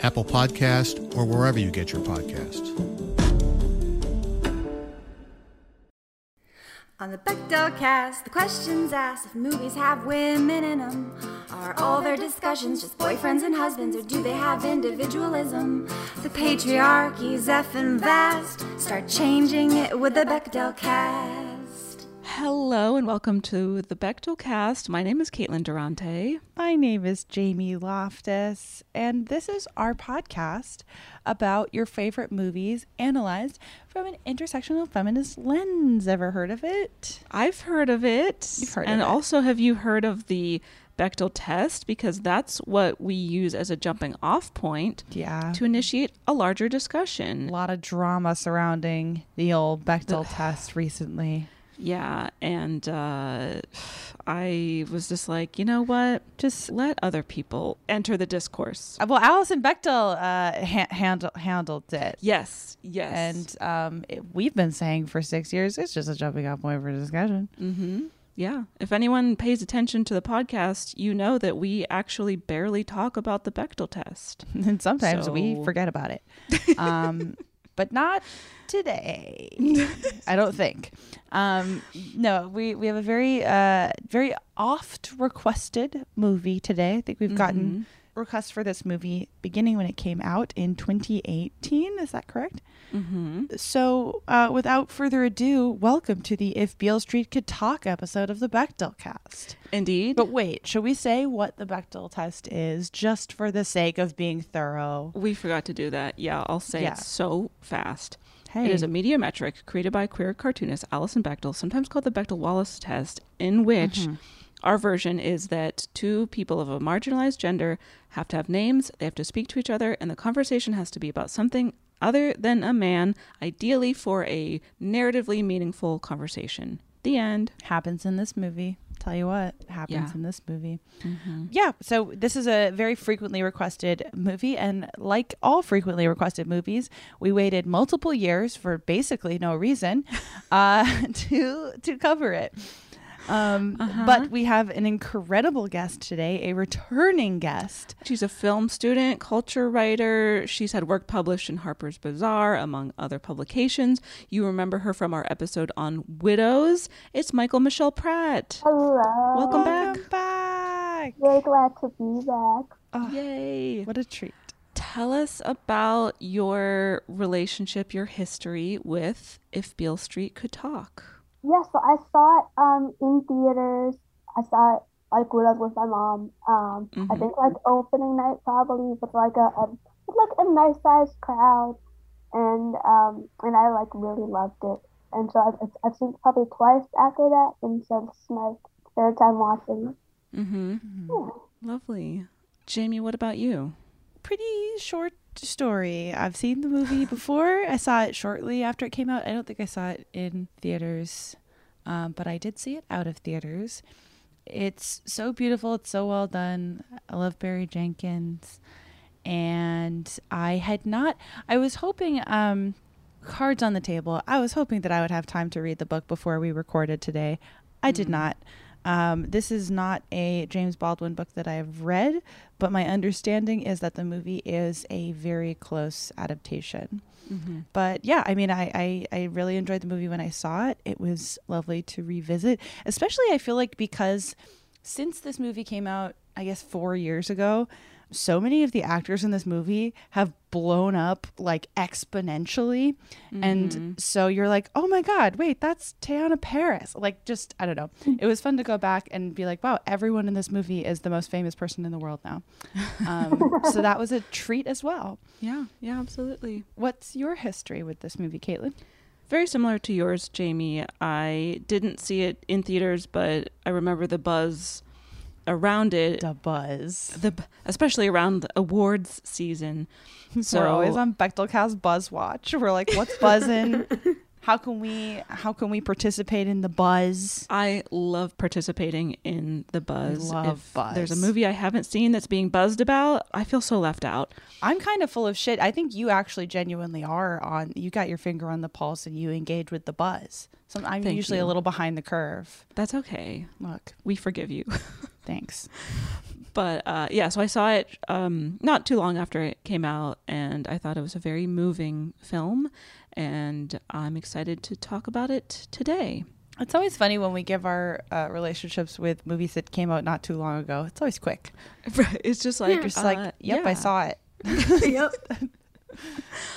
Apple Podcast, or wherever you get your podcasts. On the Bechdel cast, the questions asked if movies have women in them. Are all their discussions just boyfriends and husbands, or do they have individualism? The patriarchy's effing vast. Start changing it with the Bechdel cast. Hello and welcome to the Bechdel cast. My name is Caitlin Durante. My name is Jamie Loftus, and this is our podcast about your favorite movies analyzed from an intersectional feminist lens. Ever heard of it? I've heard of it. You've heard and of it. also, have you heard of the Bechdel test? Because that's what we use as a jumping off point Yeah. to initiate a larger discussion. A lot of drama surrounding the old Bechdel test recently. Yeah. And uh, I was just like, you know what? Just let other people enter the discourse. Uh, Well, Alison Bechdel uh, ha- handle- handled it. Yes. Yes. And um, it, we've been saying for six years it's just a jumping off point for discussion. Mm-hmm. Yeah. If anyone pays attention to the podcast, you know that we actually barely talk about the Bechdel test. and sometimes we forget about it. Um, but not today. I don't think. Um, no, we, we have a very uh, very oft requested movie today. I think we've gotten requests for this movie beginning when it came out in 2018. Is that correct? Mm-hmm. So, uh, without further ado, welcome to the If Beale Street Could Talk episode of the Bechdel cast. Indeed. But wait, should we say what the Bechdel test is just for the sake of being thorough? we forgot to do that. Yeah, I'll say Yeah. it so fast. Hey. It is a media metric created by queer cartoonist Alison Bechdel, sometimes called the Bechdel Wallace test, in which Mm-hmm. our version is that two people of a marginalized gender have to have names, they have to speak to each other, and the conversation has to be about something other than a man, ideally for a narratively meaningful conversation. The end. happens in this movie. Tell you what, happens Yeah. in this movie. Yeah, so this is a very frequently requested movie, and like all frequently requested movies, we waited multiple years for basically no reason uh, to to cover it. Um, But we have an incredible guest today, a returning guest. She's a film student, culture writer. She's had work published in Harper's Bazaar, among other publications. You remember her from our episode on widows. It's Michael Michelle Pratt. Hello. Welcome back. Welcome back. Very glad to be back. Oh, Yay. what a treat. Tell us about your relationship, your history with If Beale Street Could Talk. Yeah, so I saw it um in theaters. I saw it like when I was with my mom. Um, I Mhm. think like opening night probably with like a, a with like a nice sized crowd, and um and I like really loved it. And so I've I've seen it probably twice after that, and so this is my third time watching it. Mm-hmm. Yeah. Lovely. Jamie, what about you? pretty short story. I've seen the movie before. I saw it shortly after it came out. I don't think I saw it in theaters um, but I did see it out of theaters. It's so beautiful. It's so well done. I love Barry Jenkins, and I had not. I was hoping. Um, cards on the table. I was hoping that I would have time to read the book before we recorded today. I did not. Um, this is not a James Baldwin book that I have read, but my understanding is that the movie is a very close adaptation. Mm-hmm. But yeah, I mean, I, I, I really enjoyed the movie when I saw it. It was lovely to revisit, especially I feel like because since this movie came out, I guess four years ago, so many of the actors in this movie have blown up like exponentially. Mhm. And so you're like, oh my God, wait, that's Teyonah Parris. Like, just, I don't know. It was fun to go back and be like, wow, everyone in this movie is the most famous person in the world now. Um, so that was a treat as well. Yeah, yeah, absolutely. What's your history with this movie, Caitlin? Very similar to yours, Jamie. I didn't see it in theaters, but I remember the buzz around it. The buzz. The especially around the awards season. So We're always on Bechdelcast Buzz Watch. We're like, what's buzzing? how can we how can we participate in the buzz? I love participating in the buzz. love if There's a movie I haven't seen that's being buzzed about. I feel so left out. I'm kind of full of shit. I think you actually genuinely are on. You got your finger on the pulse and you engage with the buzz. So I'm Thank usually a little behind the curve. That's okay. Look, We forgive you. thanks. but uh, yeah, so I saw it um, not too long after it came out, and I thought it was a very moving film, and I'm excited to talk about it today. It's always funny when we give our uh, relationships with movies that came out not too long ago. It's always quick. It's just like, You're just uh, like, yep, I saw it. yep.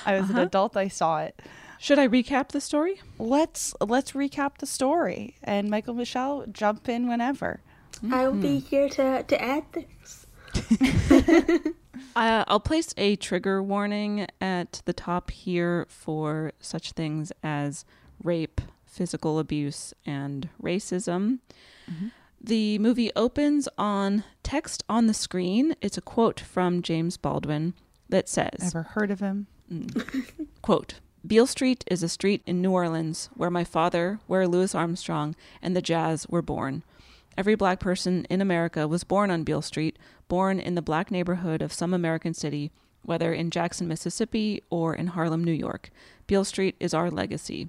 I was an Uh-huh. adult. I saw it. Should I recap the story? Let's let's recap the story and Michael Michelle jump in whenever. I'll be here to, to add things. Uh, I'll place a trigger warning at the top here for such things as rape, physical abuse, and racism. The movie opens on text on the screen. It's a quote from James Baldwin that says, Ever heard of him? Quote Beale Street is a street in New Orleans where my father, where Louis Armstrong, and the jazz were born. Every black person in America was born on Beale Street, born in the black neighborhood of some American city, whether in Jackson, Mississippi, or in Harlem, New York. Beale Street is our legacy.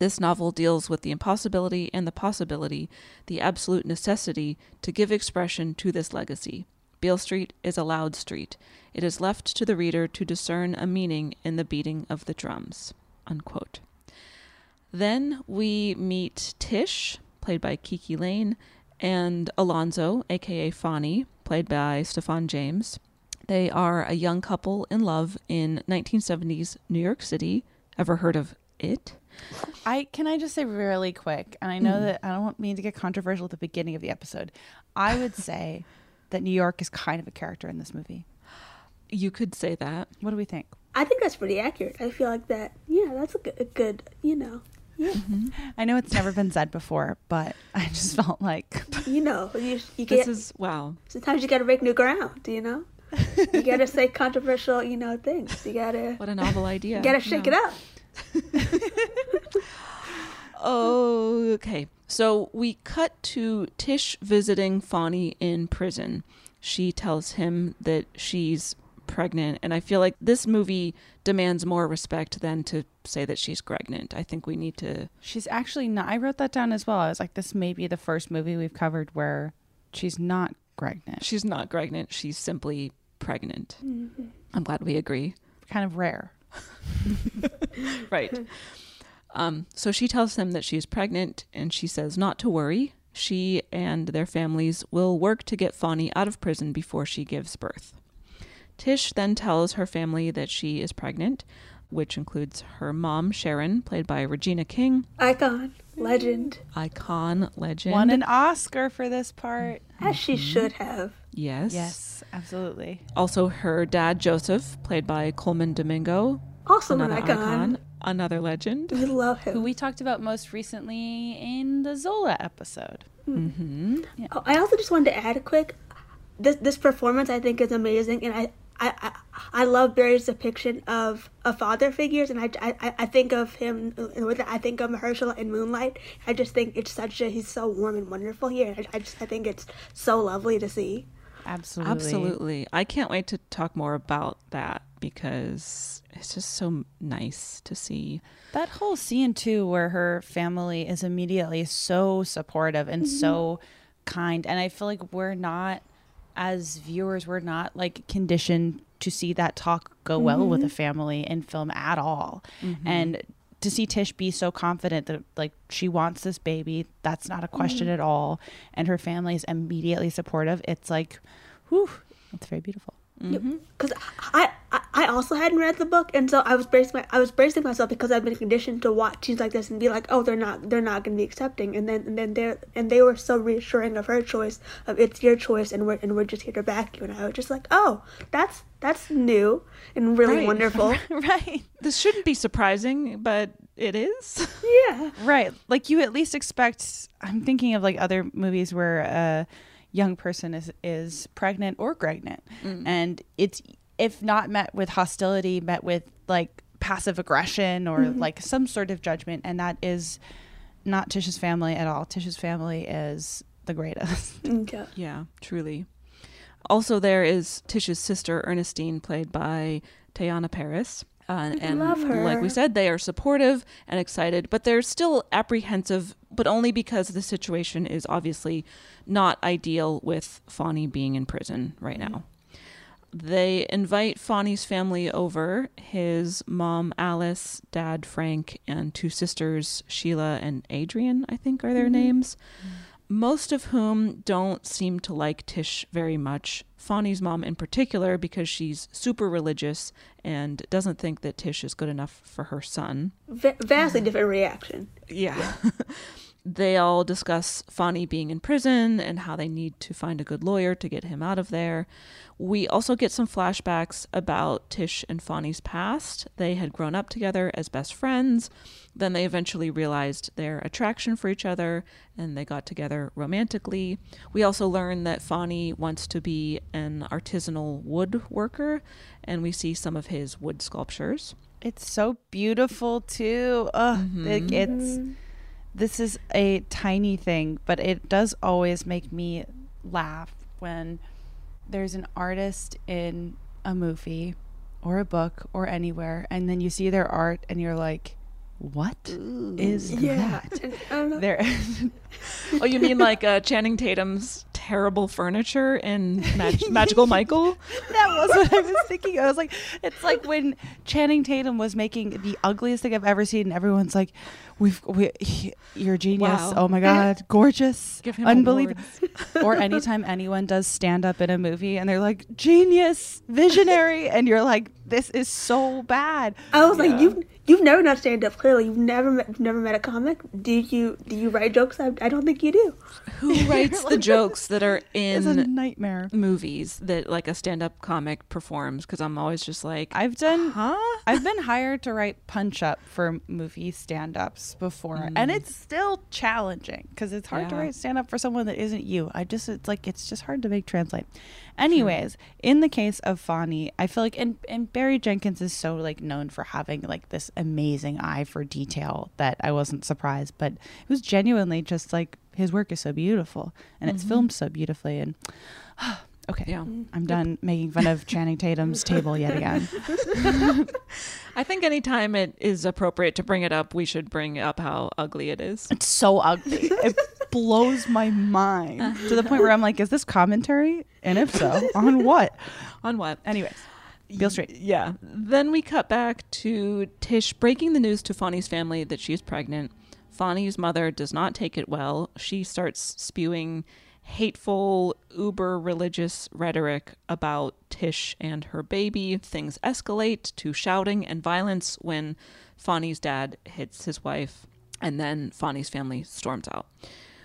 This novel deals with the impossibility and the possibility, the absolute necessity to give expression to this legacy. Beale Street is a loud street. It is left to the reader to discern a meaning in the beating of the drums. Unquote. Then we meet Tish, played by KiKi Layne, and Alonzo, aka Fonny, played by Stephan James. They are a young couple in love in 1970s New York City. Ever heard of it? I can I just say really quick, and I know mm. that I don't mean to get controversial at the beginning of the episode. I would say that New York is kind of a character in this movie. You could say that. What do we think? I think that's pretty accurate. I feel like that. Yeah, that's a good, a good you know. Yeah, I know it's never been said before, but I just felt like you know, you, you This get. is wow. sometimes you got to break new ground. do You know, you got to say controversial, you know, things. You gotta, What a novel idea. you gotta shake Yeah. it up. Okay. So we cut to Tish visiting Fonny in prison. She tells him that she's pregnant, and I feel like this movie demands more respect than to say that she's pregnant. I think we need to. she's actually not. I wrote that down as well. I was like, this may be the first movie we've covered where she's not pregnant. She's not pregnant, she's simply pregnant. I'm glad we agree. Kind of rare. right. Um, so she tells them that she's pregnant, and she says not to worry. She and their families will work to get Fonny out of prison before she gives birth. Tish then tells her family that she is pregnant, which includes her mom, Sharon, played by Regina King, Icon, legend, icon, legend. Won an Oscar for this part. as she should have. yes. Yes, absolutely. Also, her dad, Joseph, played by Colman Domingo, Also an another icon. another legend. We love him. Who we talked about most recently in the Zola episode. Mm-hmm. Oh, I also just wanted to add a quick. This this performance I think is amazing, and I I, I I love Barry's depiction of, of father figures, and I, I, I think of him. I think of Mahershala in Moonlight. I just think it's such a he's so warm and wonderful here. I, I just I think it's so lovely to see. Absolutely, absolutely. I can't wait to talk more about that because it's just so nice to see that whole scene too, where her family is immediately so supportive and mm-hmm. so kind, and I feel like we're not as viewers we're not like conditioned to see that talk go mm-hmm. well with a mm-hmm. family in film at all. Mm-hmm. And to see Tish be so confident that like she wants this baby, that's not a question mm-hmm. at all. And her family is immediately supportive. It's like, whew, it's very beautiful because mm-hmm. I, I I also hadn't read the book, and so I was bracing my, I was bracing myself because I've been conditioned to watch scenes like this and be like, oh, they're not they're not going to be accepting, and then and then they and they were so reassuring of her choice of it's your choice, and we're and we're just here to back you, and I was just like, oh, that's that's new and really right. wonderful, right? This shouldn't be surprising, but it is. Yeah, right. Like you at least expect. I'm thinking of like other movies where. uh young person is is pregnant or pregnant mm. and it's if not met with hostility met with like passive aggression or mm-hmm. like some sort of judgment and that is not Tish's family at all. Tish's family is the greatest. Yeah. Yeah, truly. Also there is Tish's sister Ernestine played by Teyonah Parris. Uh, and love her. like we said, they are supportive and excited, but they're still apprehensive, but only because the situation is obviously not ideal with Fonny being in prison right now. They invite Fonny's family over his mom, Alice, dad, Frank, and two sisters, Sheila and Adrian, I think are their mm-hmm. names. Mm-hmm most of whom don't seem to like Tish very much. Fonny's mom, in particular, because she's super religious and doesn't think that Tish is good enough for her son. V- vastly uh, different reaction. Yeah. yeah. they all discuss Fonny being in prison and how they need to find a good lawyer to get him out of there. We also get some flashbacks about Tish and Fonny's past. They had grown up together as best friends. Then they eventually realized their attraction for each other and they got together romantically. We also learn that Fonny wants to be an artisanal woodworker and we see some of his wood sculptures. It's so beautiful too. Ugh, mm-hmm. it, it's this is a tiny thing, but it does always make me laugh when there's an artist in a movie or a book or anywhere, and then you see their art and you're like, what Ooh, is yeah. that? there. oh, you mean like uh, Channing Tatum's terrible furniture in Mag- Magical Michael? that was what I was thinking. I was like, it's like when Channing Tatum was making the ugliest thing I've ever seen, and everyone's like, "We've, we, he, you're a genius. Wow. Oh my god, gorgeous, unbelievable." or anytime anyone does stand up in a movie, and they're like, "Genius, visionary," and you're like, "This is so bad." I was yeah. like, "You." You've never done stand up. Clearly, you've never met, you've never met a comic. Do you? Do you write jokes? I, I don't think you do. Who writes the jokes that are in it's a nightmare movies that like a stand up comic performs? Because I'm always just like, I've done. Huh? I've been hired to write punch up for movie stand ups before, mm. and it's still challenging because it's hard yeah. to write stand up for someone that isn't you. I just it's like it's just hard to make translate. Anyways, in the case of Fonny, I feel like and and Barry Jenkins is so like known for having like this amazing eye for detail that I wasn't surprised, but it was genuinely just like his work is so beautiful and mm-hmm. it's filmed so beautifully and okay yeah. I'm done making fun of channing tatum's table yet again. I think anytime it is appropriate to bring it up we should bring up how ugly it is. It's so ugly blows my mind uh-huh. to the point where i'm like is this commentary and if so on what on what anyways Beale Street. Yeah. Then we cut back to Tish breaking the news to Fonny's family that she's pregnant. Fonny's mother does not take it well. She starts spewing hateful, uber religious rhetoric about Tish and her baby. Things escalate to shouting and violence when Fonny's dad hits his wife, and then Fonny's family storms out.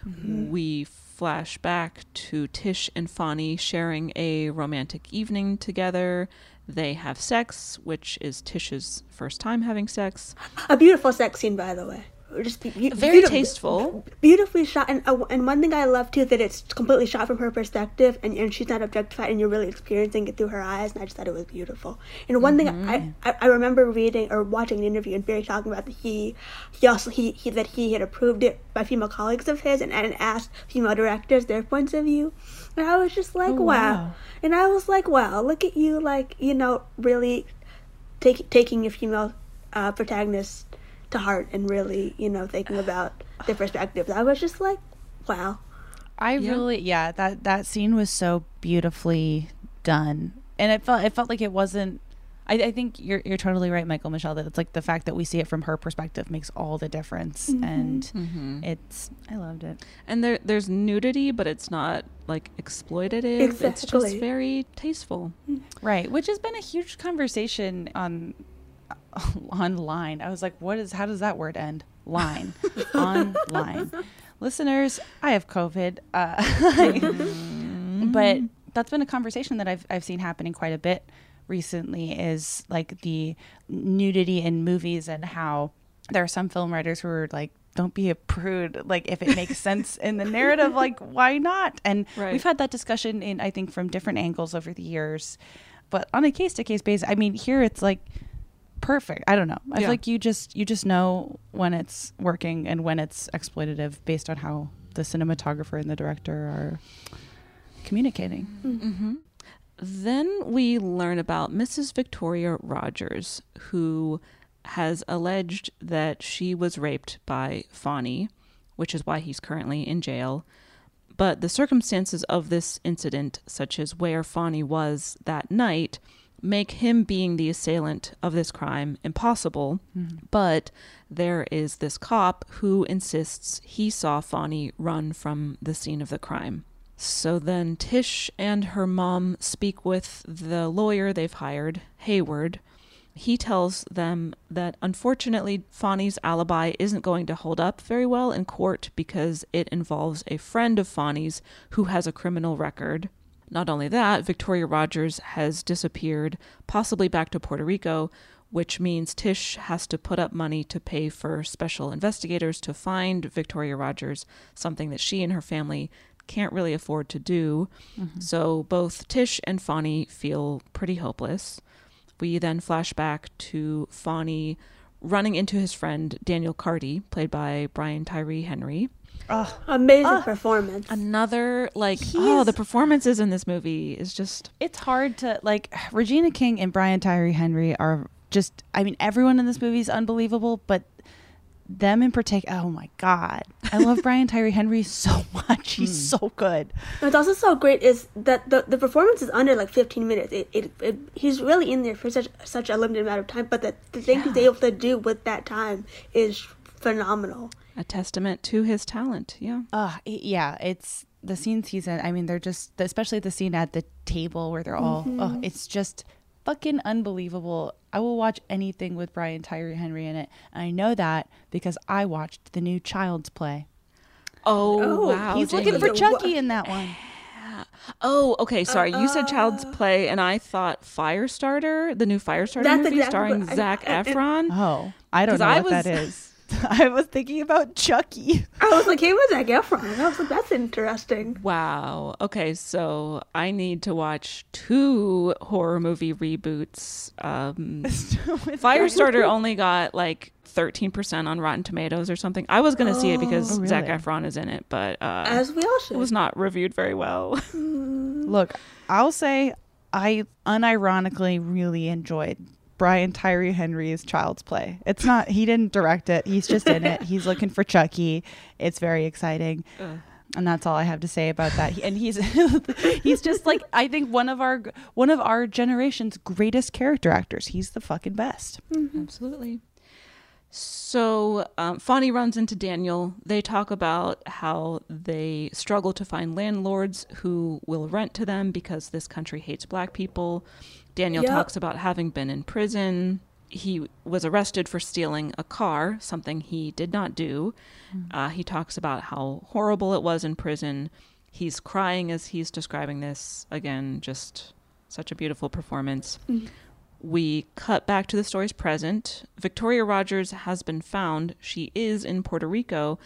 Mm-hmm. We flash back to Tish and Fonny sharing a romantic evening together. They have sex, which is Tish's first time having sex. A beautiful sex scene, by the way. Just be, be- Very tasteful. beautifully shot. And uh, and one thing I love too that it's completely shot from her perspective, and, and she's not objectified, and you're really experiencing it through her eyes. And I just thought it was beautiful. And one thing I, I I remember reading or watching an interview and Barry talking about that he he also he, he that he had approved it by female colleagues of his and, and asked female directors their points of view. And I was just like, Oh, wow. wow. And I was like, wow, look at you, like you know, really take, taking your female uh, protagonists to heart and really, you know, thinking about their perspectives. I was just like, wow. I really yeah, that that scene was so beautifully done. And it felt it felt like it wasn't I, I think you're you're totally right, Michael Michelle, that it's like the fact that we see it from her perspective makes all the difference. Mhm. And Mhm. it's I loved it. And there there's nudity, but it's not like exploitative. Exactly. It's just very tasteful. Right, which has been a huge conversation on online. I was like, what is how does that word end? Line. online. Listeners, I have COVID. Uh, but that's been a conversation that I've I've seen happening quite a bit recently is like the nudity in movies and how there are some film writers who are like don't be a prude like if it makes sense in the narrative like why not and Right. we've had that discussion in i think from different angles over the years but on a case to case basis i mean here it's like perfect i don't know i Yeah. feel like you just you just know when it's working and when it's exploitative based on how the cinematographer and the director are communicating Mm-hmm. Then we learn about Mrs. Victoria Rogers, who has alleged that she was raped by Fonny, which is why he's currently in jail. But the circumstances of this incident, such as where Fonny was that night, make him being the assailant of this crime impossible. Hmm. But there is this cop who insists he saw Fonny run from the scene of the crime. So then Tish and her mom speak with the lawyer they've hired, Hayward. He tells them that unfortunately Fonny's alibi isn't going to hold up very well in court because it involves a friend of Fonny's who has a criminal record. Not only that, Victoria Rogers has disappeared, possibly back to Puerto Rico, which means Tish has to put up money to pay for special investigators to find Victoria Rogers, something that she and her family can't really afford to do. Mm-hmm. So both Tish and Fonny feel pretty hopeless. We then flash back to Fonny running into his friend Daniel Carty, played by Brian Tyree Henry. Amazing performance. Another like He oh, the performances in this movie is just it's hard to like Regina King and Brian Tyree Henry are just I mean everyone in this movie is unbelievable, but them in particular oh my god. I love Brian Tyree Henry so much. He's hmm. so good. What's also so great is that the, the performance is under like 15 minutes. It, it, it he's really in there for such such a limited amount of time, but the, the thing he's able to do with that time is phenomenal. A testament to his talent. Yeah. Uh yeah, it's the scenes he's in. I mean, they're just especially the scene at the table where they're all oh, it's just fucking unbelievable. I will watch anything with Brian Tyree Henry in it. And I know that because I watched the new Child's Play. Oh, Oh, wow. He's Jamie. looking for Chucky in that one. Oh, okay. Sorry, you said Child's Play, and I thought Firestarter, the new Firestarter movie exactly starring what I- Zac I- I- Efron. Oh, I don't know I what that was- is. I was thinking about Chucky. I was like, hey, was Zac Efron? And I was like, that's interesting. Wow. Okay, so I need to watch two horror movie reboots. Um, Firestarter only got like 13% on Rotten Tomatoes or something. I was going to see it because Oh, Zac really? Efron is in it, but uh, As we all should. it was not reviewed very well. Look, I'll say I unironically really enjoyed Brian Tyree Henry's Child's Play. It's not he didn't direct it. He's just in it. He's looking for Chucky. It's very exciting. And that's all I have to say about that. He- And he's he's just like I think one of our one of our generation's greatest character actors. He's the fucking best. Absolutely. So, um, Fonny runs into Daniel. They talk about how they struggle to find landlords who will rent to them because this country hates black people. Daniel Yep. talks about having been in prison. He was arrested for stealing a car, something he did not do. Uh, he talks about how horrible it was in prison. He's crying as he's describing this. Again, just such a beautiful performance. We cut back to the story's present. Victoria Rogers has been found. She is in Puerto Rico,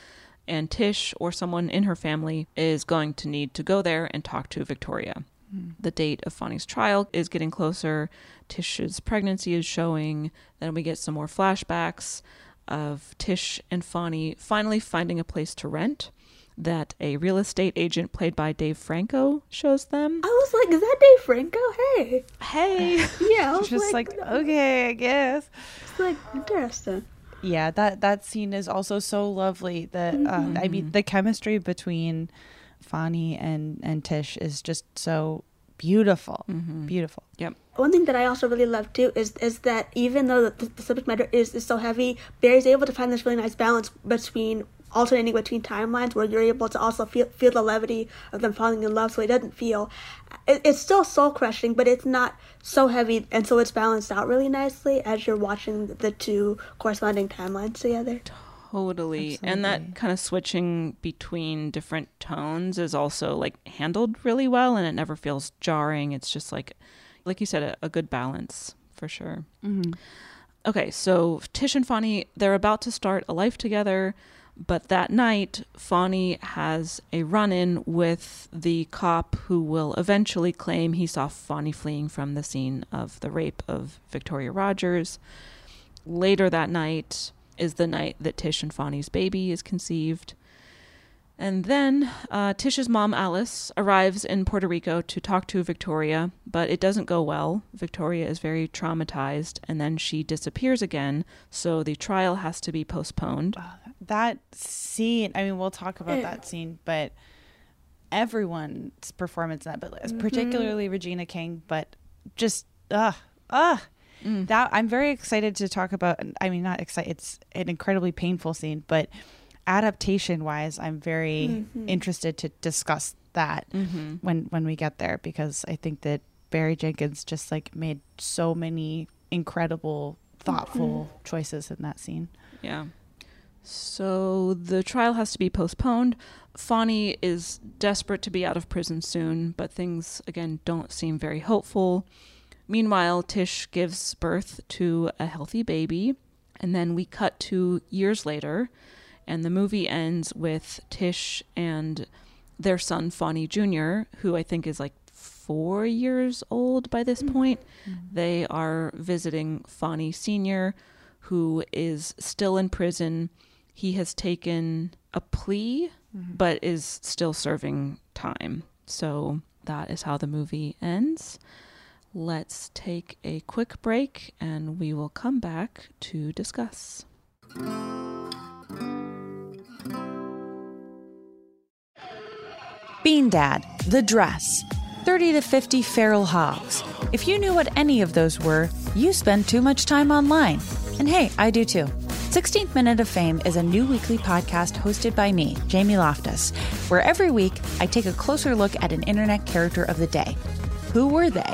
and Tish or someone in her family is going to need to go there and talk to Victoria. Mm. The date of Fonny's trial is getting closer. Tish's pregnancy is showing. Then we get some more flashbacks of Tish and Fonny finally finding a place to rent that a real estate agent played by Dave Franco shows them. I was like, is that Dave Franco? Hey. Hey. yeah, I was just like, like okay, I guess. It's like interesting. Yeah, that that scene is also so lovely. That mm-hmm. uh, I mean, the chemistry between Fonny and and Tish is just so beautiful, mm-hmm. beautiful. Yep. One thing that I also really love too is is that even though the, the subject matter is, is so heavy, Barry's able to find this really nice balance between alternating between timelines where you're able to also feel feel the levity of them falling in love so it doesn't feel it, it's still soul crushing but it's not so heavy and so it's balanced out really nicely as you're watching the two corresponding timelines together totally Absolutely. and that kind of switching between different tones is also like handled really well and it never feels jarring it's just like like you said a, a good balance for sure mm-hmm. okay so tish and fonny they're about to start a life together but that night, Fonny has a run in with the cop who will eventually claim he saw Fonny fleeing from the scene of the rape of Victoria Rogers. Later that night is the night that Tish and Fonny's baby is conceived. And then uh, Tish's mom, Alice, arrives in Puerto Rico to talk to Victoria, but it doesn't go well. Victoria is very traumatized, and then she disappears again, so the trial has to be postponed. That scene, I mean, we'll talk about that scene, but everyone's performance in that, but mm-hmm. particularly Regina King, but just, ugh, ugh. Mm. That I'm very excited to talk about. I mean, not excited. It's an incredibly painful scene, but adaptation wise, I'm very mm-hmm. interested to discuss that mm-hmm. when when we get there because I think that Barry Jenkins just like made so many incredible, thoughtful mm-hmm. choices in that scene. Yeah. So the trial has to be postponed. Fonny is desperate to be out of prison soon, but things again don't seem very hopeful. Meanwhile, Tish gives birth to a healthy baby, and then we cut to years later and the movie ends with Tish and their son, Fonny Jr., who I think is like four years old by this mm-hmm. point. Mm-hmm. They are visiting Fonny Sr., who is still in prison. He has taken a plea, mm-hmm. but is still serving time. So that is how the movie ends. Let's take a quick break and we will come back to discuss. Bean Dad, The Dress, 30 to 50 Feral Hogs. If you knew what any of those were, you spend too much time online. And hey, I do too. 16th Minute of Fame is a new weekly podcast hosted by me, Jamie Loftus, where every week I take a closer look at an internet character of the day. Who were they?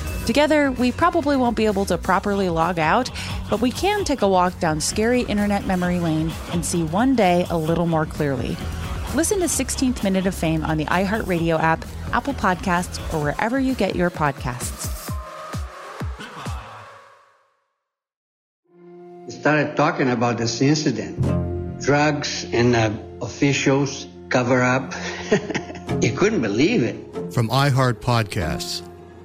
Together, we probably won't be able to properly log out, but we can take a walk down scary internet memory lane and see one day a little more clearly. Listen to 16th Minute of Fame on the iHeartRadio app, Apple Podcasts, or wherever you get your podcasts. We Started talking about this incident. Drugs and uh, officials cover up. you couldn't believe it. From iHeart Podcasts.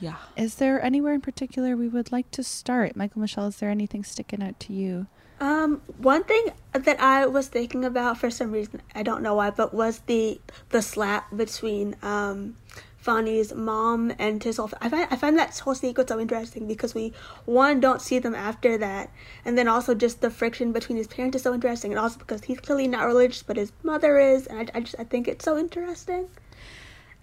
Yeah. Is there anywhere in particular we would like to start? Michael Michelle, is there anything sticking out to you? Um, one thing that I was thinking about for some reason, I don't know why, but was the the slap between um Fonny's mom and Tizzle. I find I find that whole sequence so interesting because we one don't see them after that, and then also just the friction between his parents is so interesting, and also because he's clearly not religious, but his mother is, and I, I just I think it's so interesting.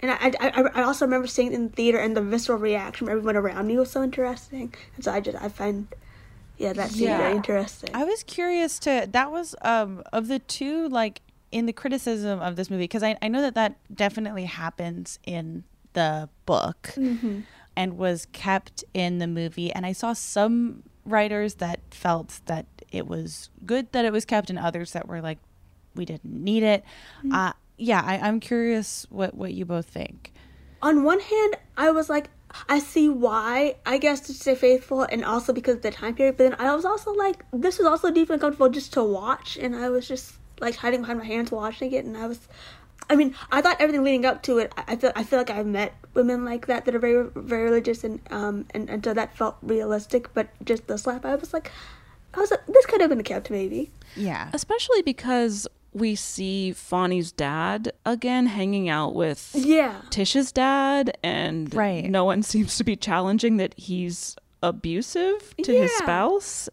And I, I, I also remember seeing it in the theater, and the visceral reaction from everyone around me was so interesting. And so I just I find, yeah, that scene yeah. very interesting. I was curious to that was um of the two like in the criticism of this movie because I I know that that definitely happens in the book mm-hmm. and was kept in the movie, and I saw some writers that felt that it was good that it was kept, and others that were like we didn't need it. Mm-hmm. Uh, yeah, I, I'm curious what what you both think. On one hand, I was like, I see why, I guess, to stay faithful, and also because of the time period. But then I was also like, this was also deeply uncomfortable just to watch, and I was just like hiding behind my hands watching it, and I was, I mean, I thought everything leading up to it. I feel, I feel like I've met women like that that are very, very religious, and um, and, and so that felt realistic. But just the slap, I was like, I was like, this could have been kept maybe. Yeah, especially because we see Fonny's dad again hanging out with yeah. Tish's dad, and right. no one seems to be challenging that he's abusive to yeah. his spouse.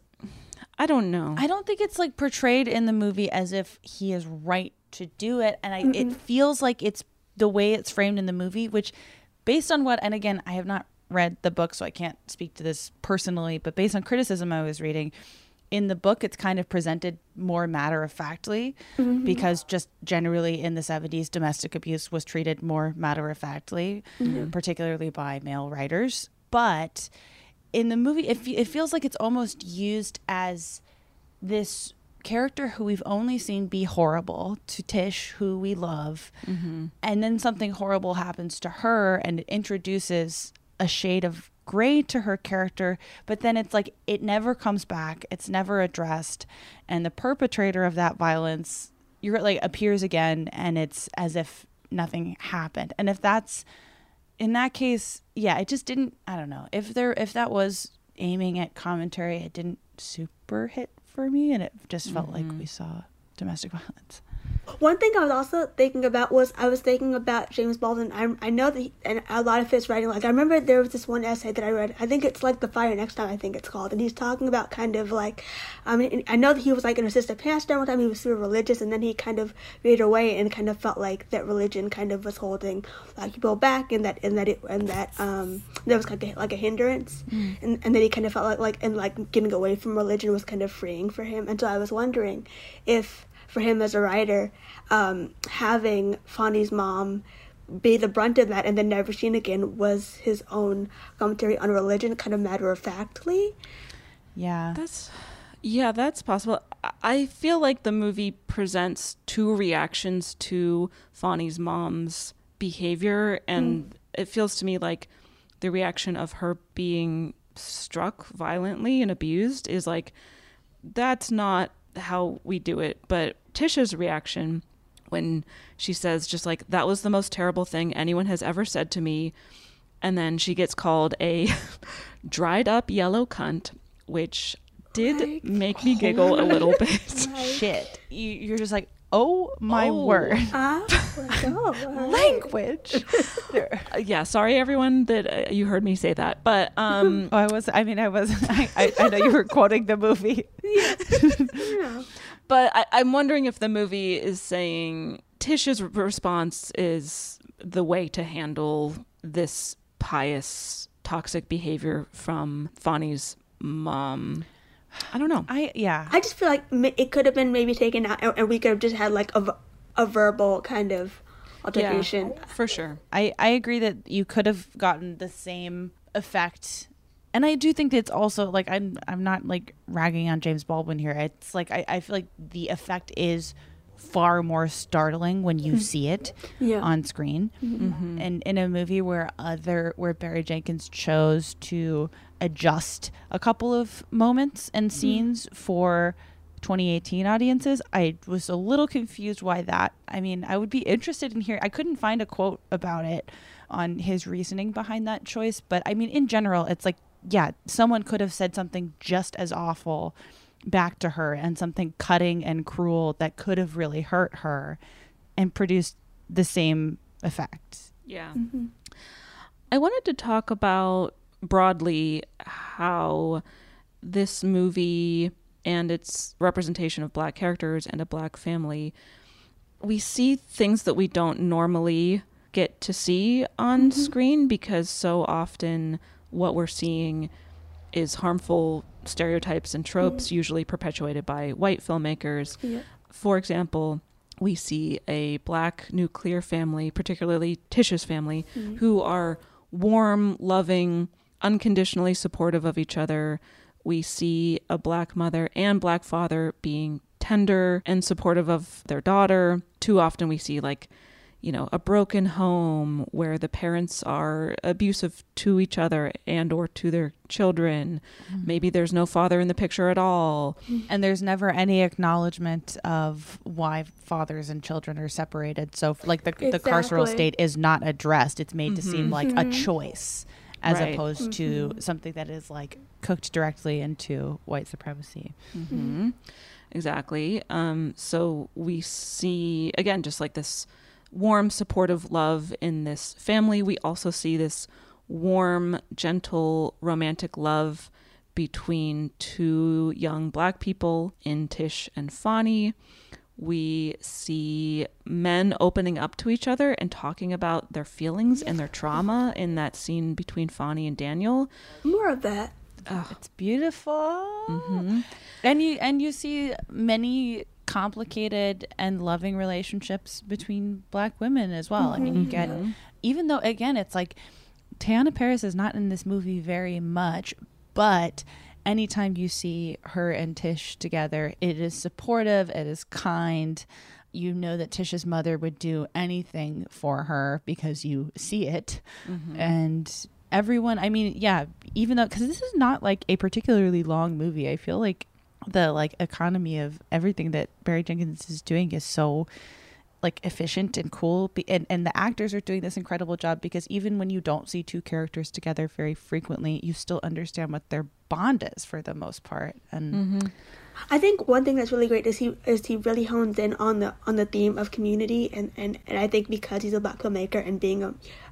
I don't know. I don't think it's like portrayed in the movie as if he is right to do it, and I, mm-hmm. it feels like it's the way it's framed in the movie, which, based on what, and again, I have not read the book, so I can't speak to this personally, but based on criticism I was reading, in the book it's kind of presented more matter of factly mm-hmm. because just generally in the 70s domestic abuse was treated more matter of factly mm-hmm. particularly by male writers but in the movie it, it feels like it's almost used as this character who we've only seen be horrible to Tish who we love mm-hmm. and then something horrible happens to her and it introduces a shade of gray to her character, but then it's like it never comes back. It's never addressed. And the perpetrator of that violence, you're like appears again and it's as if nothing happened. And if that's in that case, yeah, it just didn't I don't know. If there if that was aiming at commentary, it didn't super hit for me and it just felt mm-hmm. like we saw domestic violence. One thing I was also thinking about was I was thinking about James Baldwin. I, I know that he, and a lot of his writing. Like I remember there was this one essay that I read. I think it's like the fire next time. I think it's called, and he's talking about kind of like, I mean, I know that he was like an assistant pastor one time. He was super religious, and then he kind of veered away and kind of felt like that religion kind of was holding like people back, and that and that it and that um there was like a, like a hindrance, mm. and and then he kind of felt like like and like getting away from religion was kind of freeing for him. And so I was wondering if for him as a writer, um, having Fonny's mom be the brunt of that and then never seen again was his own commentary on religion, kind of matter of factly. Yeah. That's Yeah, that's possible. I- I feel like the movie presents two reactions to Fonny's mom's behavior, and it feels to me like the reaction of her being struck violently and abused is like, that's not how we do it. But Tisha's reaction when she says, just like, that was the most terrible thing anyone has ever said to me. And then she gets called a dried up yellow cunt, which did make me giggle a little bit. Shit. You, you're just like, oh my Oh. word. Ah, Language. Uh, yeah, sorry everyone that uh, you heard me say that, but um, Oh, I was. I mean, I was. I, I, I know you were quoting the movie. Yeah. but I, I'm wondering if the movie is saying Tish's response is the way to handle this pious, toxic behavior from Fonny's mom. I don't know. I yeah. I just feel like it could have been maybe taken out, and, and we could have just had like a a verbal kind of altercation. for sure. I I agree that you could have gotten the same effect. And I do think it's also like I'm I'm not like ragging on James Baldwin here. It's like I, I feel like the effect is far more startling when you Mhm. see it Yeah. on screen. Mhm. And in a movie where other where Barry Jenkins chose to adjust a couple of moments and mm-hmm. scenes for 2018 audiences, I was a little confused why that. I mean, I would be interested in hearing. I couldn't find a quote about it on his reasoning behind that choice, but I mean, in general, it's like, yeah, someone could have said something just as awful back to her and something cutting and cruel that could have really hurt her and produced the same effect. Yeah. Mm-hmm. I wanted to talk about broadly how this movie and its representation of black characters and a black family we see things that we don't normally get to see on screen because so often what we're seeing is harmful stereotypes and tropes usually perpetuated by white filmmakers Yeah. for example, we see a black nuclear family, particularly Tish's family, Mhm. who are warm, loving, unconditionally supportive of each other. We see a black mother and black father being tender and supportive of their daughter. Too often we see like you know a broken home where the parents are abusive to each other and or to their children mm-hmm. maybe there's no father in the picture at all mm-hmm. And there's never any acknowledgement of why fathers and children are separated. So, like the the carceral state is not addressed. It's made to seem mm-hmm. like a Mhm. choice, as Right. opposed to something that is like cooked directly into white supremacy. hmm Exactly. Um, so we see again just like this warm, supportive love in this family. We also see this warm, gentle, romantic love between two young black people in Tish and Fonny. We see men opening up to each other and talking about their feelings and their trauma in that scene between Fonny and Daniel. More of that. It's beautiful. Mm-hmm. And you and you see many complicated and loving relationships between black women as well. I mean, mm-hmm. you get even though again it's like Teyonah Parris is not in this movie very much, but anytime you see her and Tish together, it is supportive, it is kind. You know that Tish's mother would do anything for her because you see it. Mhm. And everyone, I mean, yeah, even though cuz this is not like a particularly long movie, I feel like the like economy of everything that Barry Jenkins is doing is so like efficient and cool and, and the actors are doing this incredible job because even when you don't see two characters together very frequently you still understand what their bond is for the most part. And mm-hmm. I think one thing that's really great is he is he really hones in on the on the theme of community. And and, and I think because he's a black filmmaker and being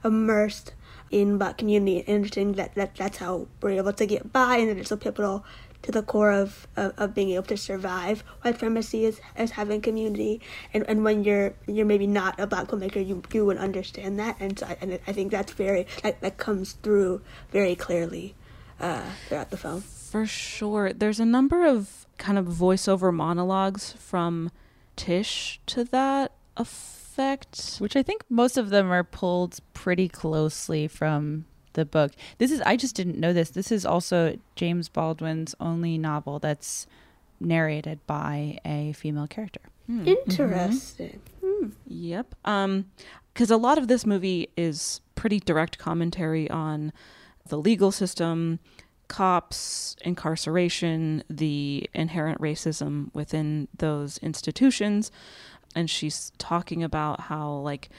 immersed in black community and understanding that, that that's how we're able to get by and that it's so pivotal to the core of, of, of being able to survive white supremacy is, is having community. And, and when you're you're maybe not a black filmmaker you you would understand that. And so I, and I think that's very that, that comes through very clearly uh, throughout the film. For sure. There's a number of kind of voiceover monologues from Tish to that effect. which I think most of them are pulled pretty closely from the book. This is I just didn't know this. This is also James Baldwin's only novel that's narrated by a female character. Hmm. Interesting. Mm-hmm. Yep. Um, because a lot of this movie is pretty direct commentary on the legal system, cops, incarceration, the inherent racism within those institutions. And she's talking about how, like,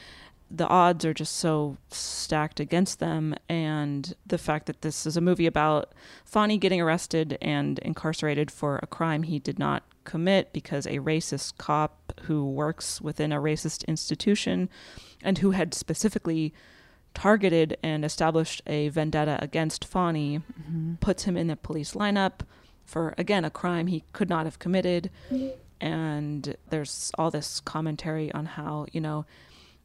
the odds are just so stacked against them and the fact that this is a movie about Fonny getting arrested and incarcerated for a crime he did not commit because a racist cop who works within a racist institution and who had specifically targeted and established a vendetta against Fonny mm-hmm. puts him in the police lineup for again a crime he could not have committed and there's all this commentary on how you know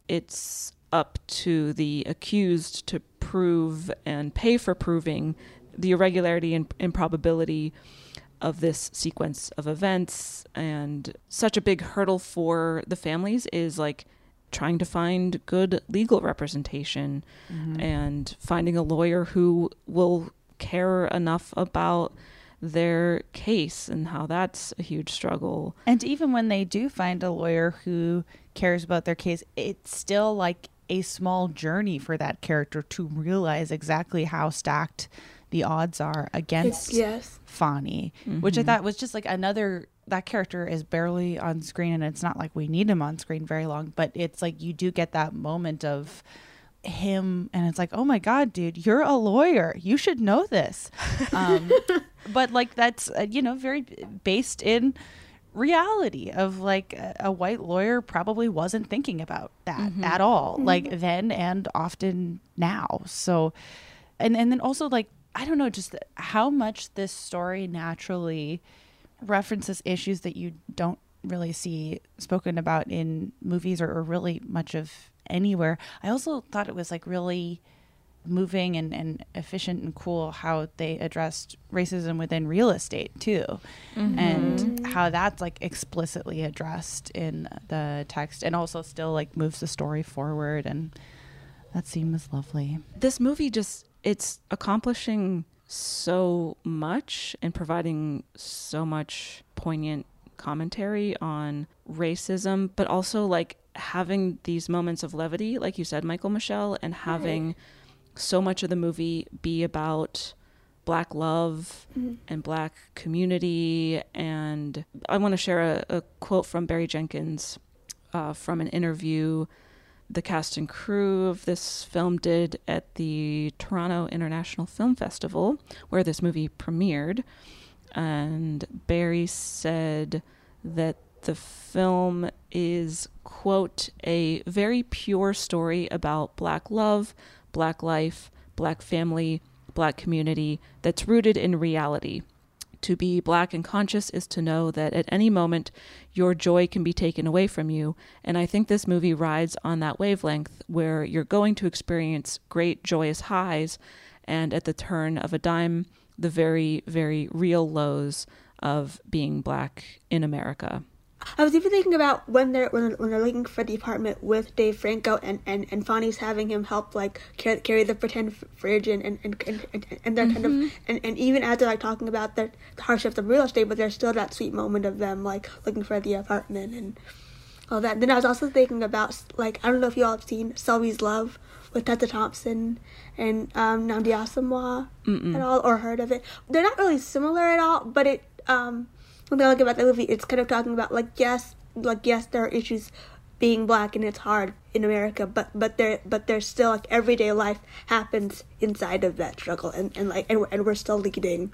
it's up to the accused to prove and pay for proving the irregularity and improbability of this sequence of events and such a big hurdle for the families is like trying to find good legal representation mm-hmm. and finding a lawyer who will care enough about their case and how that's a huge struggle. And even when they do find a lawyer who cares about their case, it's still like a small journey for that character to realize exactly how stacked the odds are against yes. Fonny, mm-hmm. which I mm-hmm. thought was just like another that character is barely on screen and it's not like we need him on screen very long, but it's like you do get that moment of him and it's like oh my god dude you're a lawyer you should know this um, but like that's uh, you know very based in reality of like a, a, white lawyer probably wasn't thinking about that mm-hmm. at all mm-hmm. like then and often now so and and then also like i don't know just how much this story naturally references issues that you don't really see spoken about in movies or, or really much of anywhere. I also thought it was like really moving and, and efficient and cool how they addressed racism within real estate too mm-hmm. and how that's like explicitly addressed in the text and also still like moves the story forward and that scene was lovely this movie just it's accomplishing so much and providing so much poignant commentary on racism but also like having these moments of levity, like you said, Michael Michelle, and having right. so much of the movie be about black love mm-hmm. and black community. And I want to share a, a, quote from Barry Jenkins uh, from an interview the cast and crew of this film did at the Toronto International Film Festival, where this movie premiered. And Barry said that the film is, quote, a very pure story about black love, black life, black family, black community that's rooted in reality. To be black and conscious is to know that at any moment your joy can be taken away from you. And I think this movie rides on that wavelength where you're going to experience great joyous highs and at the turn of a dime, the very, very real lows of being black in America. I was even thinking about when they're when, when they're looking for the apartment with Dave Franco and and and Fonny's having him help like carry, carry the pretend fridge and and and and, and they're mm-hmm. kind of mm-hmm. and, and even as they're like talking about the hardships of real estate, but there's still that sweet moment of them like looking for the apartment and all that. Then I was also thinking about like I don't know if you all have seen Sylvie's Love with Tessa Thompson and um, Asomugha at all or heard of it. They're not really similar at all, but it um when I like about the movie, it's kind of talking about like yes, like yes, there are issues being black and it's hard in America, but but there but there's still like everyday life happens inside of that struggle, and and like and we're, and we're still leading,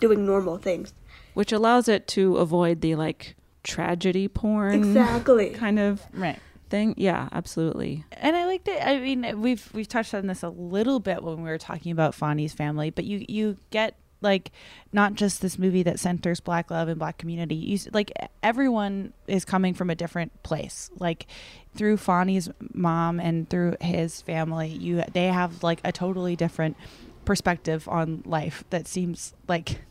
doing normal things, which allows it to avoid the like tragedy porn exactly kind of right thing. Yeah, absolutely. And I liked it. I mean, we've we've touched on this a little bit when we were talking about Fonny's family, but you you get like not just this movie that centers black love and black community. You, like everyone is coming from a different place. Like through Fonny's mom and through his family you they have like a totally different perspective on life that seems like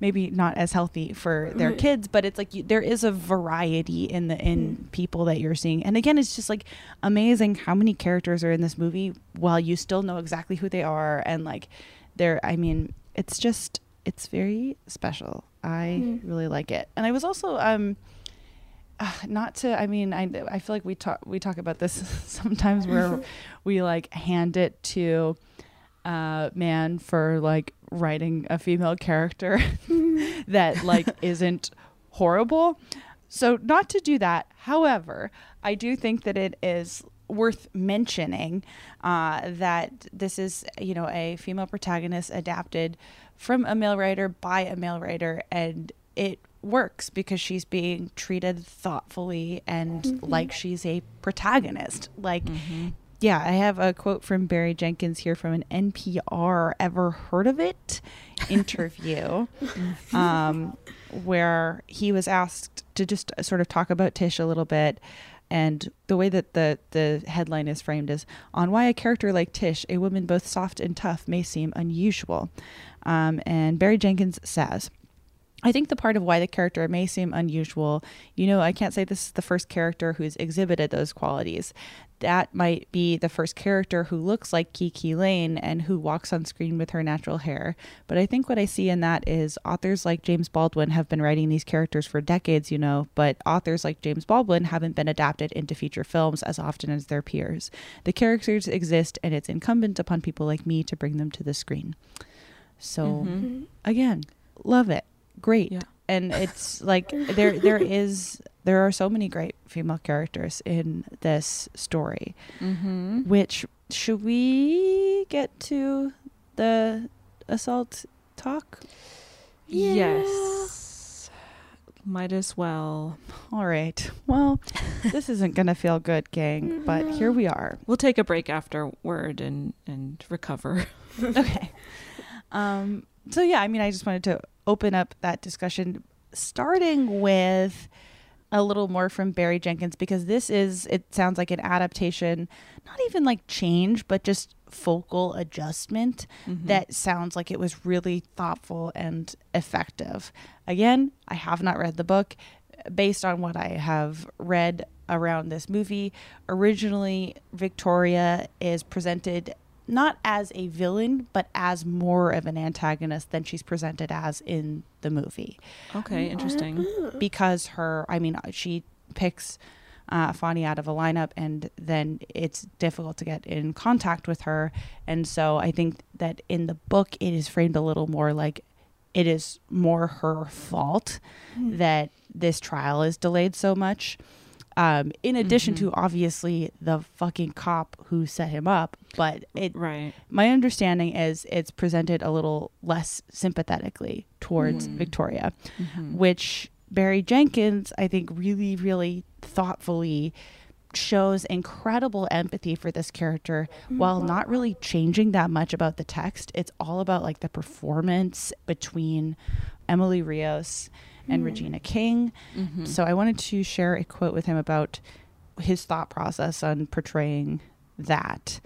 maybe not as healthy for their kids but it's like you, there is a variety in the in mm. people that you're seeing. And again it's just like amazing how many characters are in this movie while you still know exactly who they are and like they're i mean it's just it's very special. I Mm. really like it. And I was also um uh, not to I mean I I feel like we talk we talk about this sometimes where we like hand it to uh man for like writing a female character that like isn't horrible. So not to do that. However, I do think that it is worth mentioning uh, that this is you know a female protagonist adapted from a male writer by a male writer and it works because she's being treated thoughtfully and Mhm. like she's a protagonist like yeah i have a quote from barry jenkins here from an npr ever heard of it interview um, where he was asked to just sort of talk about tish a little bit and the way that the the headline is framed is on why a character like Tish, a woman both soft and tough, may seem unusual. Um, and Barry Jenkins says, I think the part of why the character may seem unusual, you know, I can't say this is the first character who's exhibited those qualities. That might be the first character who looks like KiKi Layne and who walks on screen with her natural hair. But I think what I see in that is authors like James Baldwin have been writing these characters for decades, you know, but authors like James Baldwin haven't been adapted into feature films as often as their peers. The characters exist, and it's incumbent upon people like me to bring them to the screen. So, Mhm. again, love it. Great. And it's like there there is there are so many great female characters in this story. Mhm. Which should we get to the assault talk? Yes. Might as well. All right. Well, this isn't going to feel good, gang, but here we are. We'll take a break afterward and and recover. okay. Um, so yeah, I mean, I just wanted to open up that discussion, starting with a little more from Barry Jenkins because this is it sounds like an adaptation, not even like change, but just focal adjustment Mhm. that sounds like it was really thoughtful and effective. Again, I have not read the book. Based on what I have read around this movie, originally Victoria is presented not as a villain, but as more of an antagonist than she's presented as in the movie. Okay, interesting. Because her, I mean, she picks uh, Fonny out of a lineup, and then it's difficult to get in contact with her. And so I think that in the book, it is framed a little more like it is more her fault Hmm. that this trial is delayed so much. Um, in addition Mhm. to obviously the fucking cop who set him up, but it right. My understanding is it's presented a little less sympathetically towards Mhm. Victoria, Mhm. which Barry Jenkins, I think, really, really thoughtfully shows incredible empathy for this character while not really changing that much about the text. It's all about like the performance between Emily Rios and Mm. Regina King. Mhm. So I wanted to share a quote with him about his thought process on portraying that.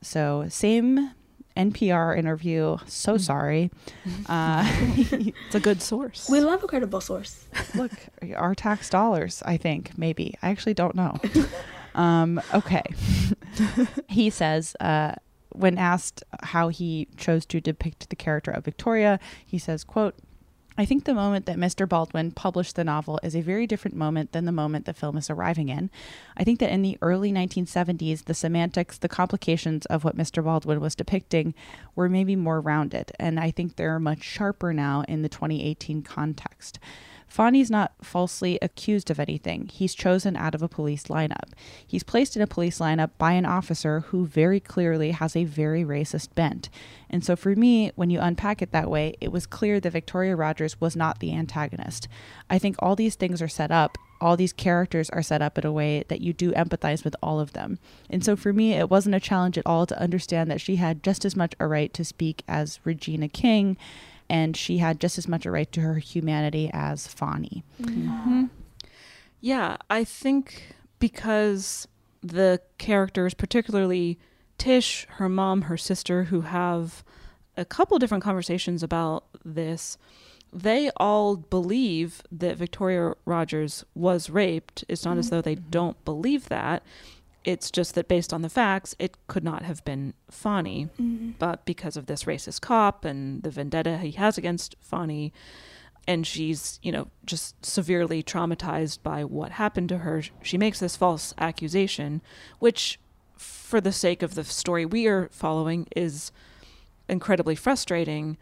So, same NPR interview. So sorry. Uh, it's a good source. We love a credible source. Look, our tax dollars, I think, maybe. I actually don't know. um, okay. he says, uh, when asked how he chose to depict the character of Victoria, he says, quote, I think the moment that Mr. Baldwin published the novel is a very different moment than the moment the film is arriving in. I think that in the early 1970s, the semantics, the complications of what Mr. Baldwin was depicting were maybe more rounded, and I think they're much sharper now in the 2018 context. Fonny's not falsely accused of anything. He's chosen out of a police lineup. He's placed in a police lineup by an officer who very clearly has a very racist bent. And so for me, when you unpack it that way, it was clear that Victoria Rogers was not the antagonist. I think all these things are set up. All these characters are set up in a way that you do empathize with all of them. And so for me, it wasn't a challenge at all to understand that she had just as much a right to speak as Regina King and she had just as much a right to her humanity as Fonny. Mhm. Yeah, I think because the characters, particularly Tish, her mom, her sister, who have a couple different conversations about this, they all believe that Victoria Rogers was raped. It's not as though they don't believe that. It's just that based on the facts, it could not have been Fonny. Mhm. But because of this racist cop and the vendetta he has against Fonny, and she's, you know, just severely traumatized by what happened to her. She makes this false accusation, which, for the sake of the story we are following, is incredibly frustrating.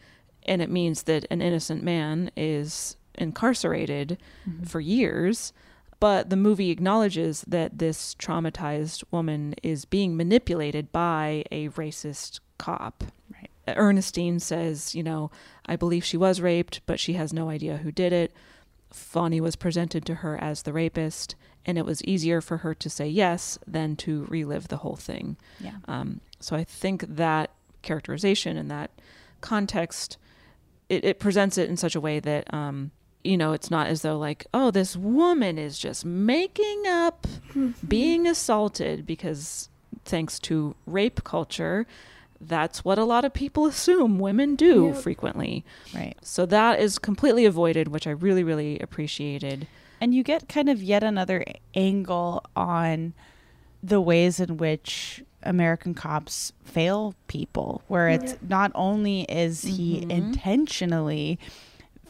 And it means that an innocent man is incarcerated mm-hmm. for years. But the movie acknowledges that this traumatized woman is being manipulated by a racist cop. Right. Ernestine says, you know, I believe she was raped, but she has no idea who did it. Fonny was presented to her as the rapist, and it was easier for her to say yes than to relive the whole thing. Yeah. Um, so I think that characterization and that context, it, it presents it in such a way that um, you know, it's not as though like, oh, this woman is just making up being assaulted because thanks to rape culture, that's what a lot of people assume women do yep. frequently. Right. So that is completely avoided, which I really, really appreciated. And you get kind of yet another angle on the ways in which American cops fail people, where it's not only is he mm-hmm. intentionally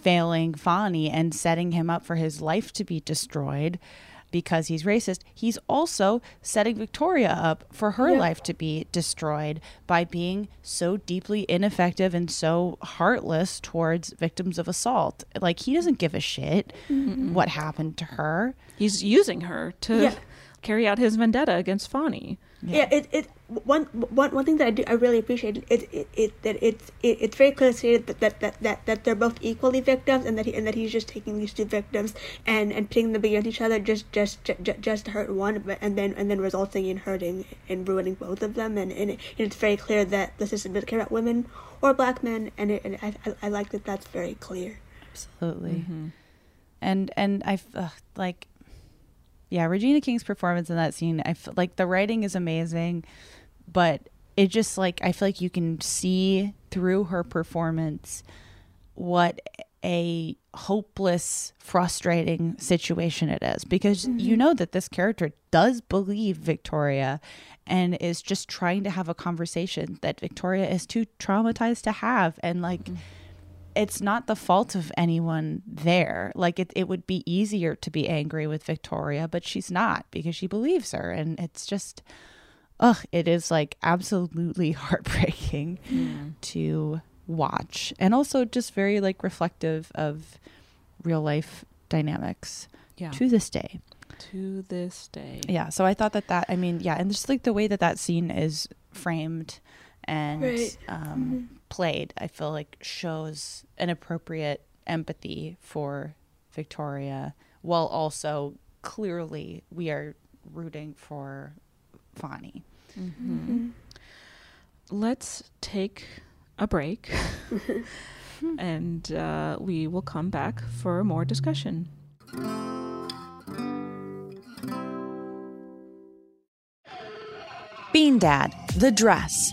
failing Fonny and setting him up for his life to be destroyed because he's racist, he's also setting Victoria up for her yeah. life to be destroyed by being so deeply ineffective and so heartless towards victims of assault. Like he doesn't give a shit mm what happened to her. He's using her to yeah. carry out his vendetta against Fonny. Yeah, yeah it, it one one one thing that I do I really appreciate it it, it that it's it, it's very clear stated that, that that, that that they're both equally victims and that he and that he's just taking these two victims and and pitting them against each other just just just, just to hurt one but and then and then resulting in hurting and ruining both of them and and, it, and it's very clear that the system doesn't care about women or black men and it, and I, I, I like that that's very clear. Absolutely. Mm-hmm. And and I uh, like yeah, Regina King's performance in that scene, I feel like the writing is amazing but it just like I feel like you can see through her performance what a hopeless, frustrating situation it is because mm-hmm. you know that this character does believe Victoria and is just trying to have a conversation that Victoria is too traumatized to have and like mm-hmm. It's not the fault of anyone there like it, it would be easier to be angry with Victoria but she's not because she believes her and it's just ugh, it is like absolutely heartbreaking mm. to watch and also just very like reflective of real life dynamics yeah. to this day. To this day. Yeah. So I thought that that, I mean, yeah, and just like the way that that scene is framed and right. um, mm-hmm. Played, I feel like shows an appropriate empathy for Victoria while also clearly we are rooting for Fonny. Mm-hmm. Mm-hmm. Let's take a break and uh, we will come back for more discussion. Bean Dad, The Dress,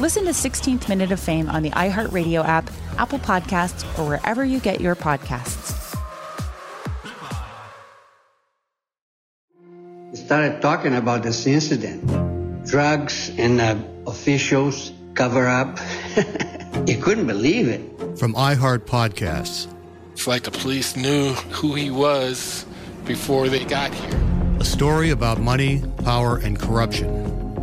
Listen to 16th Minute of Fame on the iHeartRadio app, Apple Podcasts, or wherever you get your podcasts. Started talking about this incident. Drugs and uh, officials cover up. you couldn't believe it. From iHeart Podcasts. It's like the police knew who he was before they got here. A story about money, power, and corruption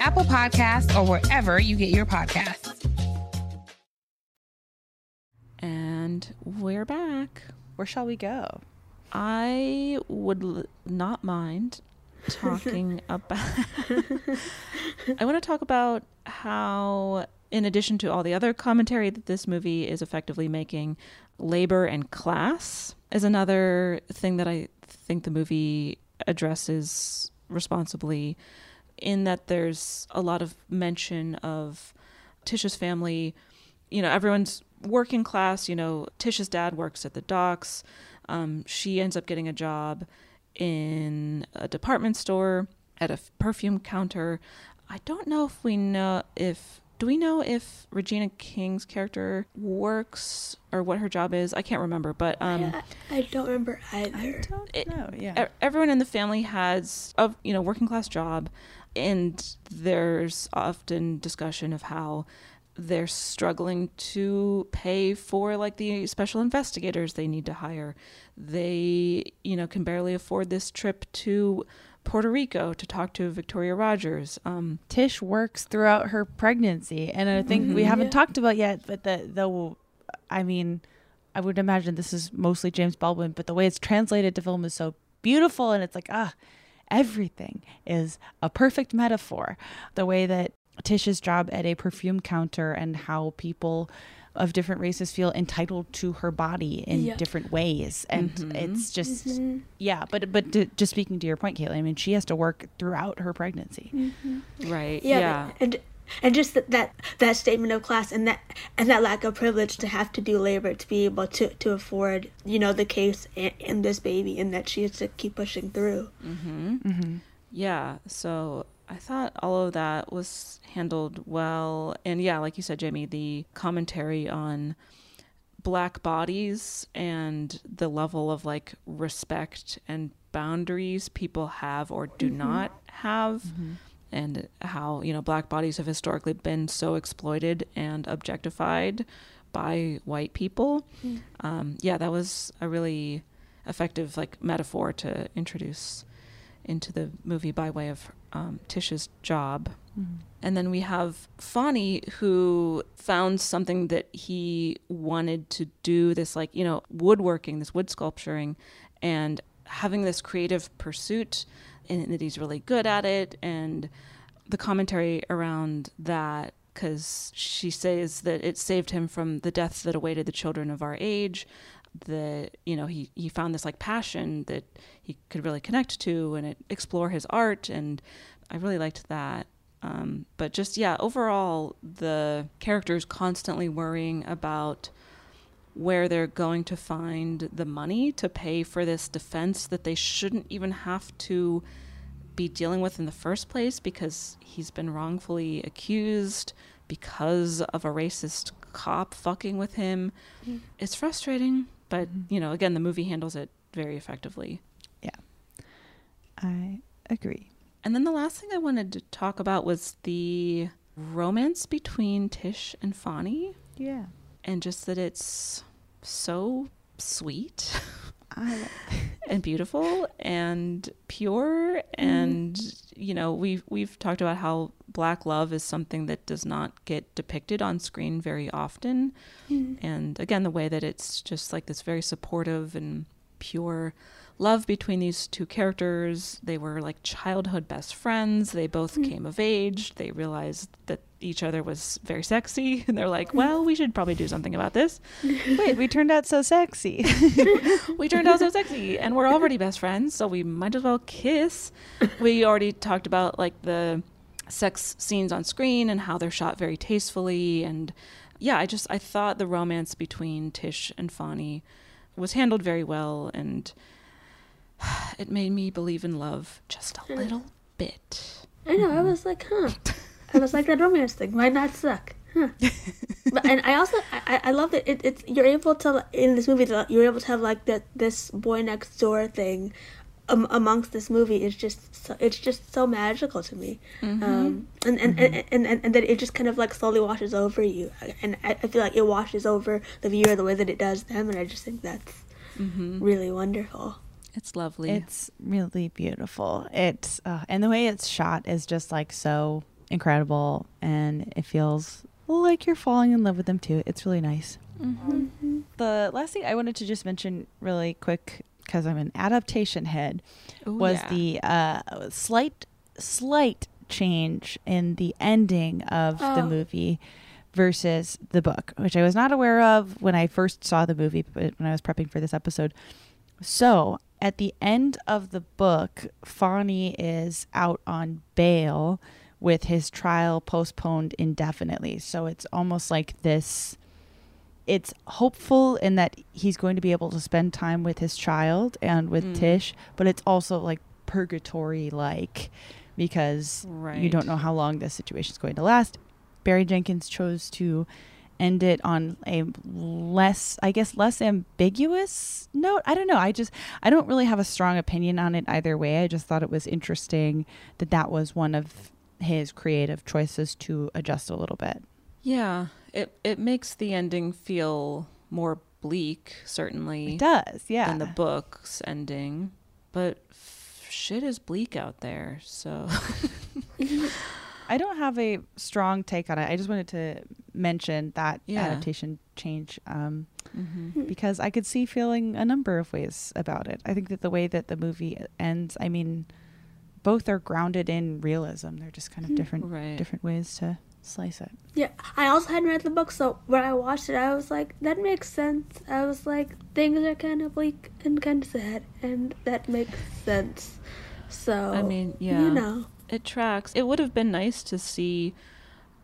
Apple Podcasts, or wherever you get your podcasts. And we're back. Where shall we go? I would l- not mind talking about. I want to talk about how, in addition to all the other commentary that this movie is effectively making, labor and class is another thing that I think the movie addresses responsibly, in that there's a lot of mention of Tish's family. You know, everyone's working class. You know, Tish's dad works at the docks. Um, she ends up getting a job in a department store at a perfume counter. I don't know if we know if do we know if Regina King's character works or what her job is? I can't remember, but um, yeah, I don't remember either. I don't know. Yeah, everyone in the family has a you know working class job, and there's often discussion of how they're struggling to pay for like the special investigators they need to hire. They, you know, can barely afford this trip to Puerto Rico to talk to Victoria Rogers. Um, Tish works throughout her pregnancy, and I think mm-hmm. we haven't yeah. talked about yet, but the the, I mean, I would imagine this is mostly James Baldwin, but the way it's translated to film is so beautiful, and it's like ah, everything is a perfect metaphor. The way that Tish's job at a perfume counter and how people of different races feel entitled to her body in yeah. different ways and mm-hmm. it's just mm-hmm. yeah but but to, just speaking to your point Caitlin I mean she has to work throughout her pregnancy mm-hmm. right yeah, yeah. and and just that, that that statement of class and that and that lack of privilege to have to do labor to be able to to afford you know the case in, in this baby and that she has to keep pushing through mm-hmm. Mm-hmm. yeah so I thought all of that was handled well. And yeah, like you said, Jamie, the commentary on black bodies and the level of like respect and boundaries people have or do mm-hmm. not have. And how, you know, black bodies have historically been so exploited and objectified by white people. Mm. Um, yeah, that was a really effective like metaphor to introduce into the movie by way of um, Tish's job. Mm-hmm. And then we have Fonny, who found something that he wanted to do this, like, you know, woodworking, this wood sculpturing, and having this creative pursuit, and that he's really good at it. And the commentary around that because she says that it saved him from the deaths that awaited the children of our age that you know he he found this like passion that he could really connect to and it, explore his art and I really liked that. Um, but just yeah, overall the characters constantly worrying about where they're going to find the money to pay for this defense that they shouldn't even have to be dealing with in the first place because he's been wrongfully accused because of a racist cop fucking with him. Mm. It's frustrating, but mm-hmm. you know, again, the movie handles it very effectively. Yeah. I agree. And then the last thing I wanted to talk about was the romance between Tish and Fonny. Yeah. And just that it's so sweet and beautiful and pure and you know we've we've talked about how black love is something that does not get depicted on screen very often. Mhm. and again the way that it's just like this very supportive and pure love between these two characters. They were like childhood best friends. They both Mhm. came of age. They realized that each other was very sexy. And they're like well we should probably do something about this. Wait, we turned out so sexy. we turned out so sexy and we're already best friends so we might as well kiss. We already talked about like the sex scenes on screen and how they're shot very tastefully. And yeah i just i thought the romance between tish and Fonny was handled very well. And it made me believe in love just a little bit I know. I was like, huh. I was like, that romance thing might not suck. Huh. but and I also I, I love that it, it's you're able to in this movie that you're able to have like that this boy next door thing um, amongst this movie is just so, it's just so magical to me Mm-hmm. um, and, and, and, and, and and then it just kind of like slowly washes over you and I, I feel like it washes over the viewer the way that it does them and I just think that's Mhm. really wonderful it's lovely It's really beautiful. It's uh, and the way it's shot is just like so incredible, and it feels like you're falling in love with them too. It's really nice. Mm-hmm. The last thing I wanted to just mention really quick because I'm an adaptation head Ooh, was yeah. the uh, slight slight change in the ending of the Oh. movie versus the book, which I was not aware of when I first saw the movie, but when I was prepping for this episode. So at the end of the book, Fonny is out on bail with his trial postponed indefinitely. So it's almost like this. It's hopeful in that he's going to be able to spend time with his child and with Mm. Tish, but it's also like purgatory like because you don't know how long this situation is going to last. Barry Jenkins chose to end it on a less i guess less ambiguous note i don't know i just i don't really have a strong opinion on it either way i just thought it was interesting that that was one of his creative choices to adjust a little bit Yeah, it it makes the ending feel more bleak, certainly. It does, yeah. Than the book's ending, but f- shit is bleak out there. So i don't have a strong take on it i just wanted to mention that Yeah. adaptation change um, Mhm. because i could see feeling a number of ways about it i think that the way that the movie ends i mean both are grounded in realism they're just kind of different Right. different ways to slice it Yeah, I also hadn't read the book, so when I watched it, I was like, that makes sense. I was like, things are kind of bleak and kind of sad, and that makes sense. So I mean, yeah, you know, it tracks. It would have been nice to see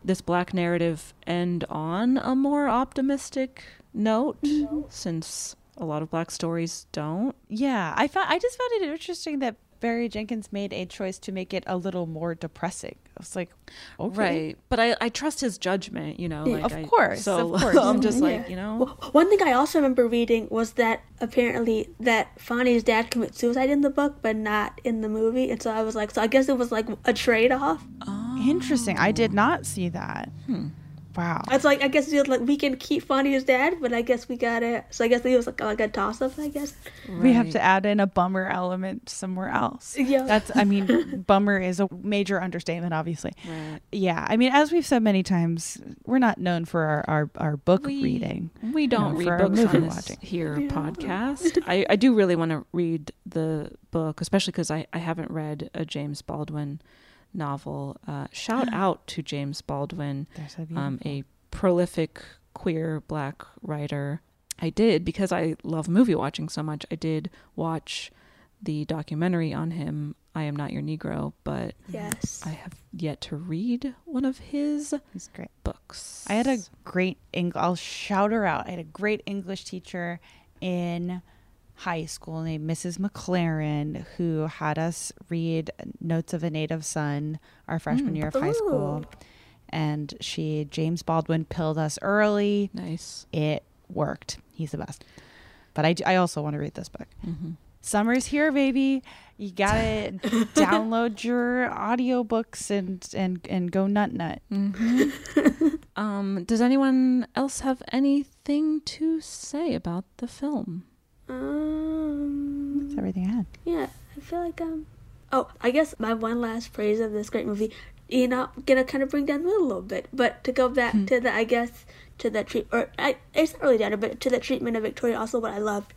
this black narrative end on a more optimistic note, mm-hmm. since a lot of black stories don't. Yeah, I found I just found it interesting that Barry Jenkins made a choice to make it a little more depressing. I was like, okay. Right, but I, I trust his judgment. You know, Yeah, like of I- course, So of course. I'm just Yeah. like, you know, Well, one thing I also remember reading was that apparently that Fonny's dad commits suicide in the book, but not in the movie, and so I was like, so I guess it was like a trade off. Oh. Interesting. I did not see that. Hmm. Wow. It's like I guess it's like we can keep Fonny's dad, but I guess we gotta. So I guess it was like like a toss up. I guess. We have to add in a bummer element somewhere else. Yeah. That's I mean, bummer is a major understatement, obviously. Right. Yeah. I mean, as we've said many times, we're not known for our, our, our book We- reading. We don't Known read books movie on this watching. here podcast. I, I do really want to read the book, especially because I, I haven't read a James Baldwin novel. Uh, shout out to James Baldwin, so um, a prolific queer black writer. I did because I love movie watching so much. I did watch the documentary on him, I Am Not Your Negro, but Yes. I have yet to read one of his He's great. books. I had a great English. I'll shout her out. I had a great English teacher in high school named Mrs. McLaren who had us read Notes of a Native Son our freshman Mm. year of high school. And she, James Baldwin, pilled us early. Nice. It worked. He's the best. But I, I also want to read this book. hmm Summer's here, baby. You gotta download your audiobooks and and and go nut nut. Mm-hmm. um, does anyone else have anything to say about the film? Um, That's everything I had. Yeah, I feel like um. Oh, I guess my one last phrase of this great movie, you know, gonna kind of bring down the mood a little bit, but to go back Hmm. to the, I guess, to the treat, or I, it's not really down, but to the treatment of Victoria, also what I loved,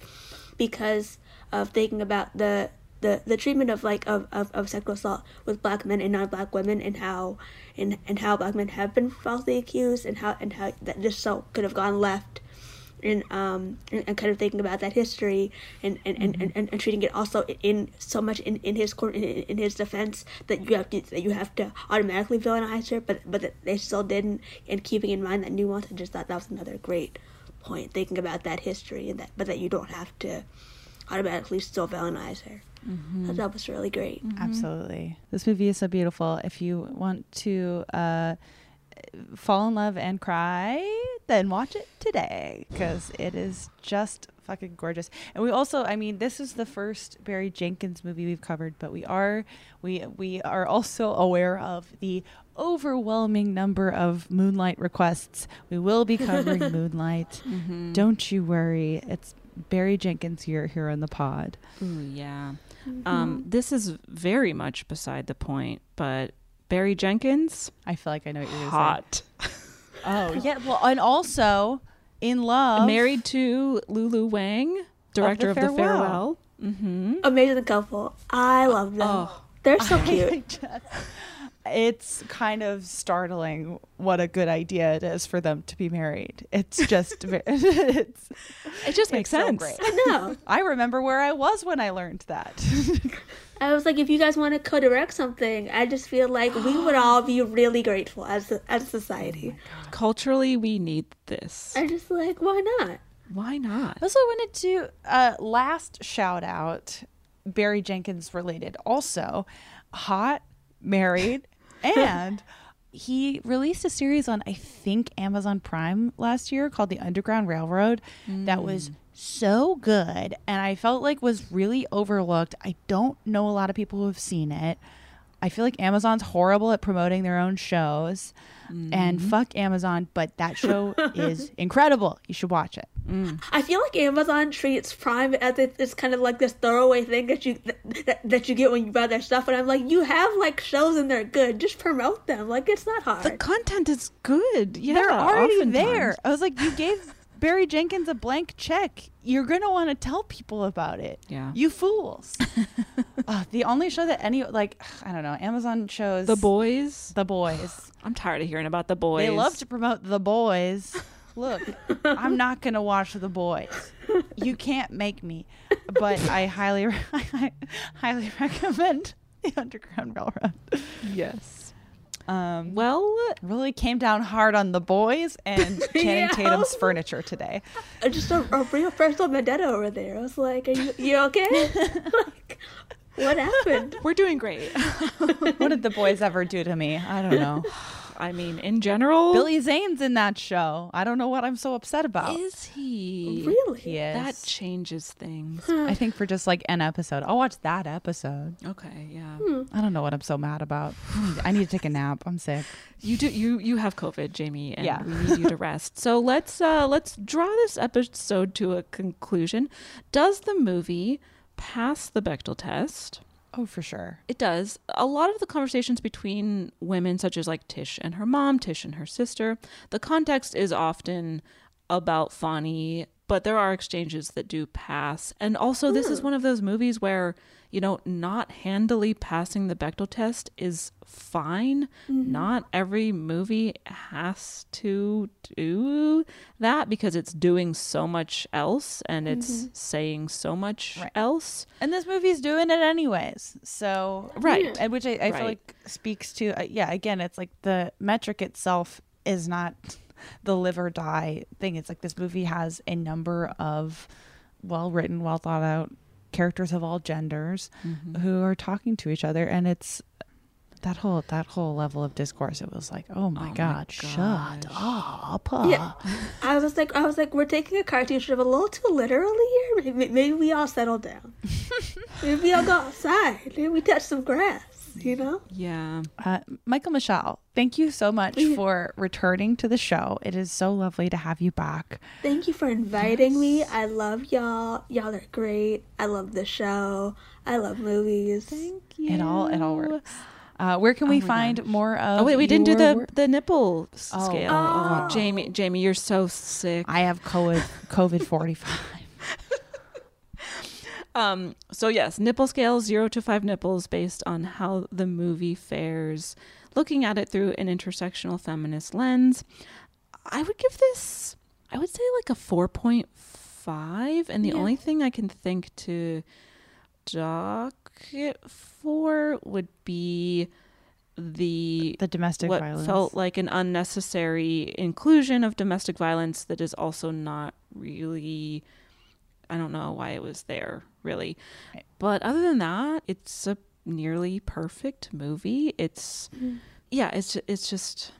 because of thinking about the the, the treatment of like of, of, of sexual assault with black men and non black women and how and and how black men have been falsely accused and how and how that just so could have gone left and um and, and kind of thinking about that history and and, and, and, and, and treating it also in so much in, in his court in, in his defense that you have to that you have to automatically villainize her but but they still didn't and keeping in mind that nuance I just thought that was another great point thinking about that history and that but that you don't have to automatically still villainize her Mhm. that was really great Absolutely. This movie is so beautiful. If you want to uh, fall in love and cry, then watch it today because it is just fucking gorgeous. And we also, I mean, this is the first Barry Jenkins movie we've covered, but we are we we are also aware of the overwhelming number of Moonlight requests. We will be covering Moonlight. Mhm. Don't you worry. It's Barry Jenkins here here on the pod. Ooh, yeah. Mm-hmm. Um, this is very much beside the point, but Barry Jenkins, I feel like I know what you're gonna hot. Oh yeah, well, and also in love, Married to Lulu Wang, director of The Farewell. Farewell. Mm-hmm. amazing couple I love them Oh. they're so I cute just- it's kind of startling what a good idea it is for them to be married. It's just it's It just makes it's so sense. great. I know I remember where I was when I learned that. I was like, if you guys want to co-direct something, I just feel like we would all be really grateful as a, as a society. Culturally, we need this. I just like, why not? Why not? Also I also wanted to uh, last shout out Barry Jenkins related. Also, hot, married, and he released a series on I think Amazon Prime last year called The Underground Railroad that was mm. so good and I felt like was really overlooked. I don't know a lot of people who have seen it. I feel like Amazon's horrible at promoting their own shows. And mm-hmm. fuck Amazon, but that show is incredible. You should watch it. Mm. I feel like Amazon treats Prime as if it's kind of like this throwaway thing that you that, that you get when you buy their stuff, and I'm like, you have like shows and they're good. Just promote them. Like it's not hard. The content is good. Yeah, They're already oftentimes. there. I was like, you gave Barry Jenkins a blank check. You're gonna want to tell people about it. Yeah. You fools. uh, the only show that any like I don't know Amazon shows The Boys. The Boys. I'm tired of hearing about the boys. They love to promote the boys. Look, I'm not gonna watch the boys. You can't make me. But I highly, I highly recommend the Underground Railroad. Yes. Um, well, really came down hard on the boys and Channing Yeah. Tatum's furniture today. Just a, a real personal vendetta over there. I was like, are you you okay? like, what happened? We're doing great. What did the boys ever do to me? I don't know. I mean, in general, Billy Zane's in that show. I don't know what I'm so upset about. is he? Really? He is. That changes things. I think for just like an episode. I'll watch that episode. Okay, yeah. I don't know what I'm so mad about. I need, I need to take a nap. I'm sick. You do you you have COVID, Jamie, and Yeah. we need you to rest. So let's uh let's draw this episode to a conclusion. Does the movie pass the Bechdel test? Oh, for sure. It does. A lot of the conversations between women, such as like Tish and her mom, Tish and her sister, the context is often about Fonny, but there are exchanges that do pass. And also, this is hmm. one of those movies where, you know, not handily passing the Bechdel test is fine. Not every movie has to do that because it's doing so much else and it's saying so much else. And this movie's doing it anyways. So Right. and which I, I Right. feel like speaks to uh, yeah. Again, it's like the metric itself is not the live or die thing. It's like this movie has a number of well written, well thought out characters of all genders Mm-hmm. who are talking to each other, and it's that whole that whole level of discourse it was like oh my, Oh my god shut up Yeah, I was like, I was like, we're taking a cartoon strip a little too literally here. Maybe, maybe we all settle down. maybe we all go outside. Maybe we touch some grass. You know? Yeah. Uh, Michael Michelle, thank you so much for returning to the show. It is so lovely to have you back. Thank you for inviting me. I love y'all. Y'all are great. I love the show. I love movies. Thank you. It all it all works. Uh, where can we find more of? Oh wait, we didn't do the work? the nipple s- Oh. scale. Oh. Oh, Jamie, Jamie, you're so sick. I have COVID COVID forty five. Um, so yes, nipple scale zero to five nipples based on how the movie fares, looking at it through an intersectional feminist lens. I would give this, I would say like a four point five, and the Yeah. only thing I can think to dock it for would be the the domestic what violence. felt like an unnecessary inclusion of domestic violence that is also not really I don't know why it was there really. But other than that, it's a nearly perfect movie. It's mm-hmm. yeah, it's it's just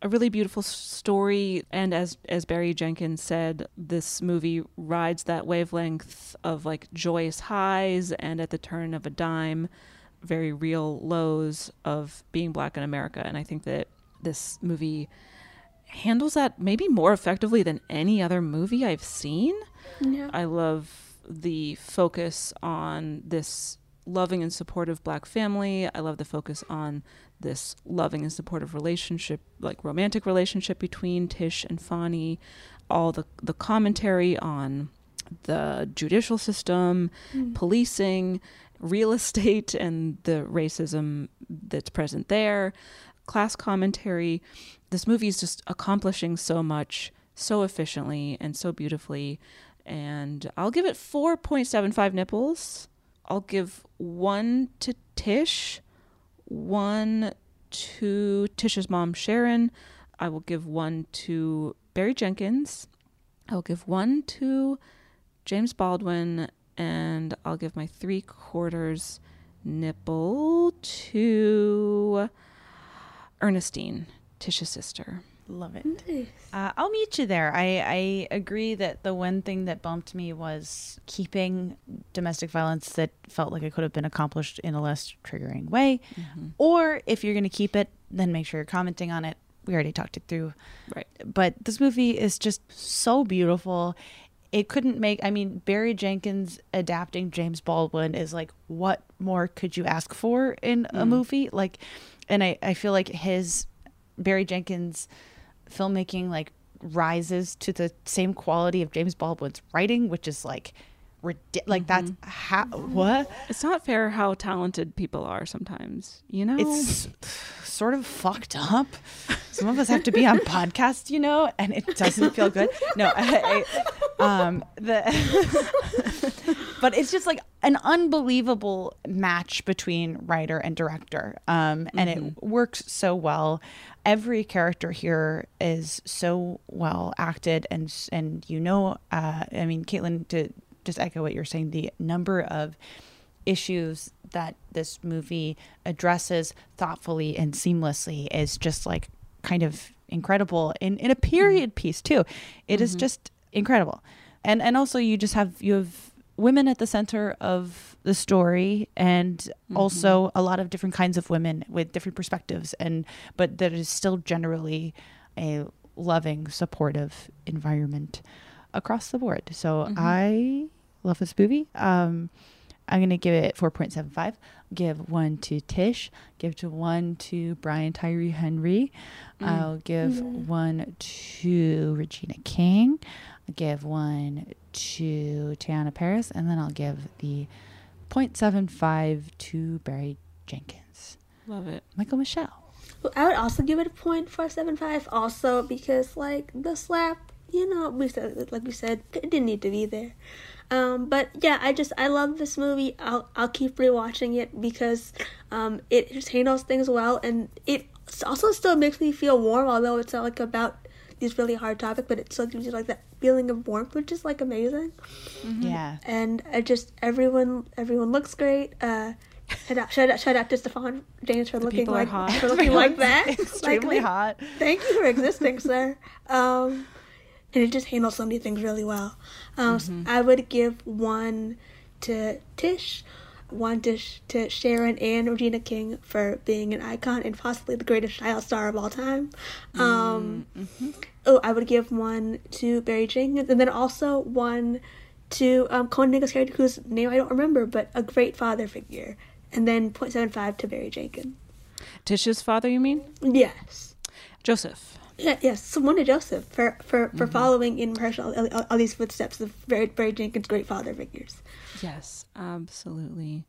a really beautiful story and as as Barry Jenkins said, this movie rides that wavelength of like joyous highs and at the turn of a dime very real lows of being black in America and I think that this movie handles that maybe more effectively than any other movie I've seen. Yeah. I love the focus on this loving and supportive black family. I love the focus on this loving and supportive relationship, like romantic relationship between Tish and Fonny. All the the commentary on the judicial system, Mm. policing, real estate, and the racism that's present there, class commentary. This movie is just accomplishing so much so efficiently and so beautifully. And I'll give it 4.75 nipples. I'll give one to Tish, one to Tish's mom, Sharon. I will give one to Barry Jenkins. I'll give one to James Baldwin, and I'll give my three quarters nipple to Ernestine, Tish's sister. Love it. Uh, I'll meet you there. I, I agree that the one thing that bumped me was keeping domestic violence that felt like it could have been accomplished in a less triggering way. Or if you're going to keep it, then make sure you're commenting on it. We already talked it through. Right. But this movie is just so beautiful. It couldn't make, I mean, Barry Jenkins adapting James Baldwin is like, what more could you ask for in a Mm. movie? Like, and I, I feel like his, Barry Jenkins filmmaking like rises to the same quality of James Baldwin's writing, which is like, like that's how what It's not fair how talented people are sometimes, you know? it's sort of fucked up. Some of us have to be on podcasts, you know, and it doesn't feel good. No, I, I, um, the but it's just like an unbelievable match between writer and director, um, and it works so well. Every character here is so well acted, and and you know, uh, I mean, Caitlin, to just echo what you're saying, the number of issues that this movie addresses thoughtfully and seamlessly is just like kind of incredible in, in a period piece too. It is just incredible. And and also you just have you have women at the center of the story and also a lot of different kinds of women with different perspectives and but that is still generally a loving supportive environment across the board. So Mhm. I love this movie. Um I'm gonna give it 4.75. Give one to Tish. Give to one to Brian Tyree Henry. Mm. I'll give Mm. one to Regina King. I'll give one to Teyonah Parris, and then I'll give the 0.75 to Barry Jenkins. Love it. Michael Michelle. Well, I would also give it a point four seven five. Also because like the slap, you know, we said like we said, it didn't need to be there. Um, but yeah, I just I love this movie. I'll I'll keep rewatching it because um, it just handles things well, and it also still makes me feel warm. Although it's not like about these really hard topics, but it still gives you like that feeling of warmth, which is like amazing. Yeah. And I just everyone everyone looks great. Uh, Shout out, shout out, shout out to Stephan James for looking like hot. for looking like that. Extremely Like, hot. Thank you for existing, sir. Um, and it just handles so many things really well. Um, so I would give one to Tish, one to, Sh- to Sharon and Regina King for being an icon and possibly the greatest child star of all time. Um, Oh, I would give one to Barry Jenkins, and then also one to um, Conan Nicholas character whose name I don't remember, but a great father figure. And then 0.75 to Barry Jenkins. Tish's father, you mean? Yes. Joseph. Yeah, yes. So one to Joseph for for, for mm-hmm. following in Herschel all, all, all these footsteps of Barry, Barry Jenkins' great father figures. Yes, absolutely.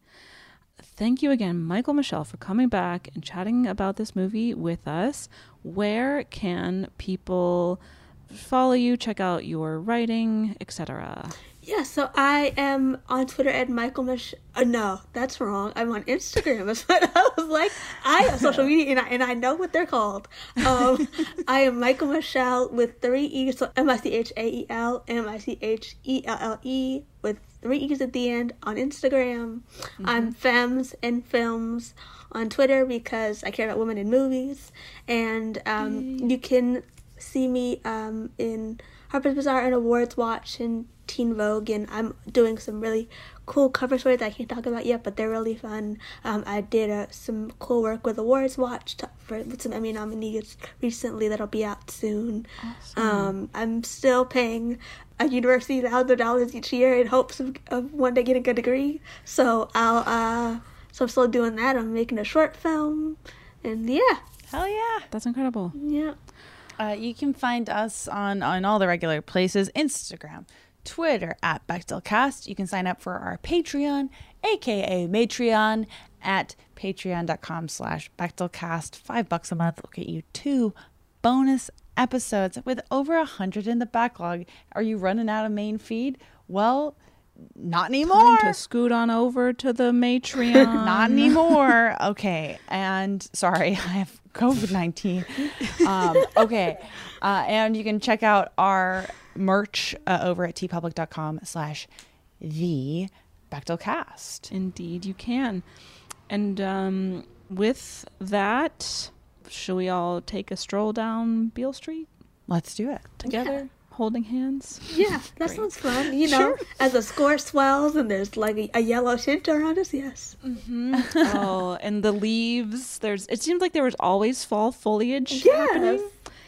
Thank you again, Michael Michelle, for coming back and chatting about this movie with us. Where can people follow you, check out your writing, etc.? Yeah, so I am on Twitter at Michael Mich. Uh, no, that's wrong. I'm on Instagram. That's what I was like. I have social media and I, and I know what they're called. Um, I am Michael Michelle with three E's. So M I C H A E L M I C H E L L E with three E's at the end on Instagram. I'm Femmes and Films on Twitter because I care about women in movies. And um, you can see me um, in Harper's Bazaar and Awards Watch and Teen Vogue, and I'm doing some really cool cover stories that I can't talk about yet, but they're really fun. Um, I did uh, some cool work with Awards Watch to, for with some Emmy nominees recently that'll be out soon. Um, I'm still paying a university thousands of dollars each year in hopes of, of one day getting a good degree. So I'll uh, so I'm still doing that. I'm making a short film, and yeah, Hell yeah. That's incredible. yeah. Uh, you can find us on on all the regular places: Instagram, Twitter at Bechdelcast. You can sign up for our Patreon, aka Matreon, at patreon.com slash Bechdelcast. Five bucks a month will get you two bonus episodes with over a hundred in the backlog. Are you running out of main feed? Well, not anymore. Time to scoot on over to the Matreon. Not anymore. Okay. And sorry, I have COVID 19. Um, okay. Uh, and you can check out our merch uh, over at teepublic.com slash the Bechdelcast. Indeed, you can. And um, with that, should we all take a stroll down Beale Street Let's do it. together, holding hands? Yeah, that sounds fun. You know, as the score swells and there's like a, a yellow tint around us, yes. oh, and the leaves. There's. It seemed like there was always fall foliage happening.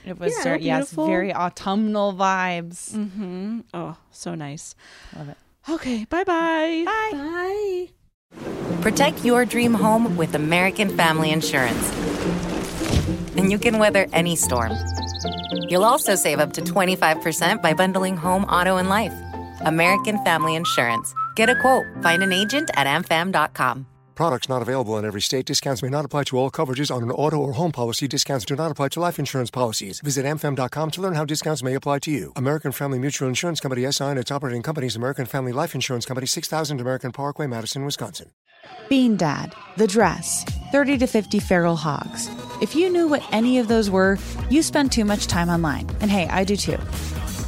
It was, Yeah, ver- yes, very autumnal vibes. Mm-hmm. Oh, so nice. Love it. Okay, bye-bye. Bye. Bye. Protect your dream home with American Family Insurance. And you can weather any storm. You'll also save up to 25% by bundling home, auto, and life. American Family Insurance. Get a quote. Find an agent at amfam.com. Products not available in every state. Discounts may not apply to all coverages on an auto or home policy. Discounts do not apply to life insurance policies. Visit amfam.com to learn how discounts may apply to you. American Family Mutual Insurance Company SI and its operating companies American Family Life Insurance Company 6000 American Parkway, Madison, Wisconsin. Bean Dad, The Dress, 30 to 50 Feral Hogs. If you knew what any of those were, you spend too much time online. And hey, I do too.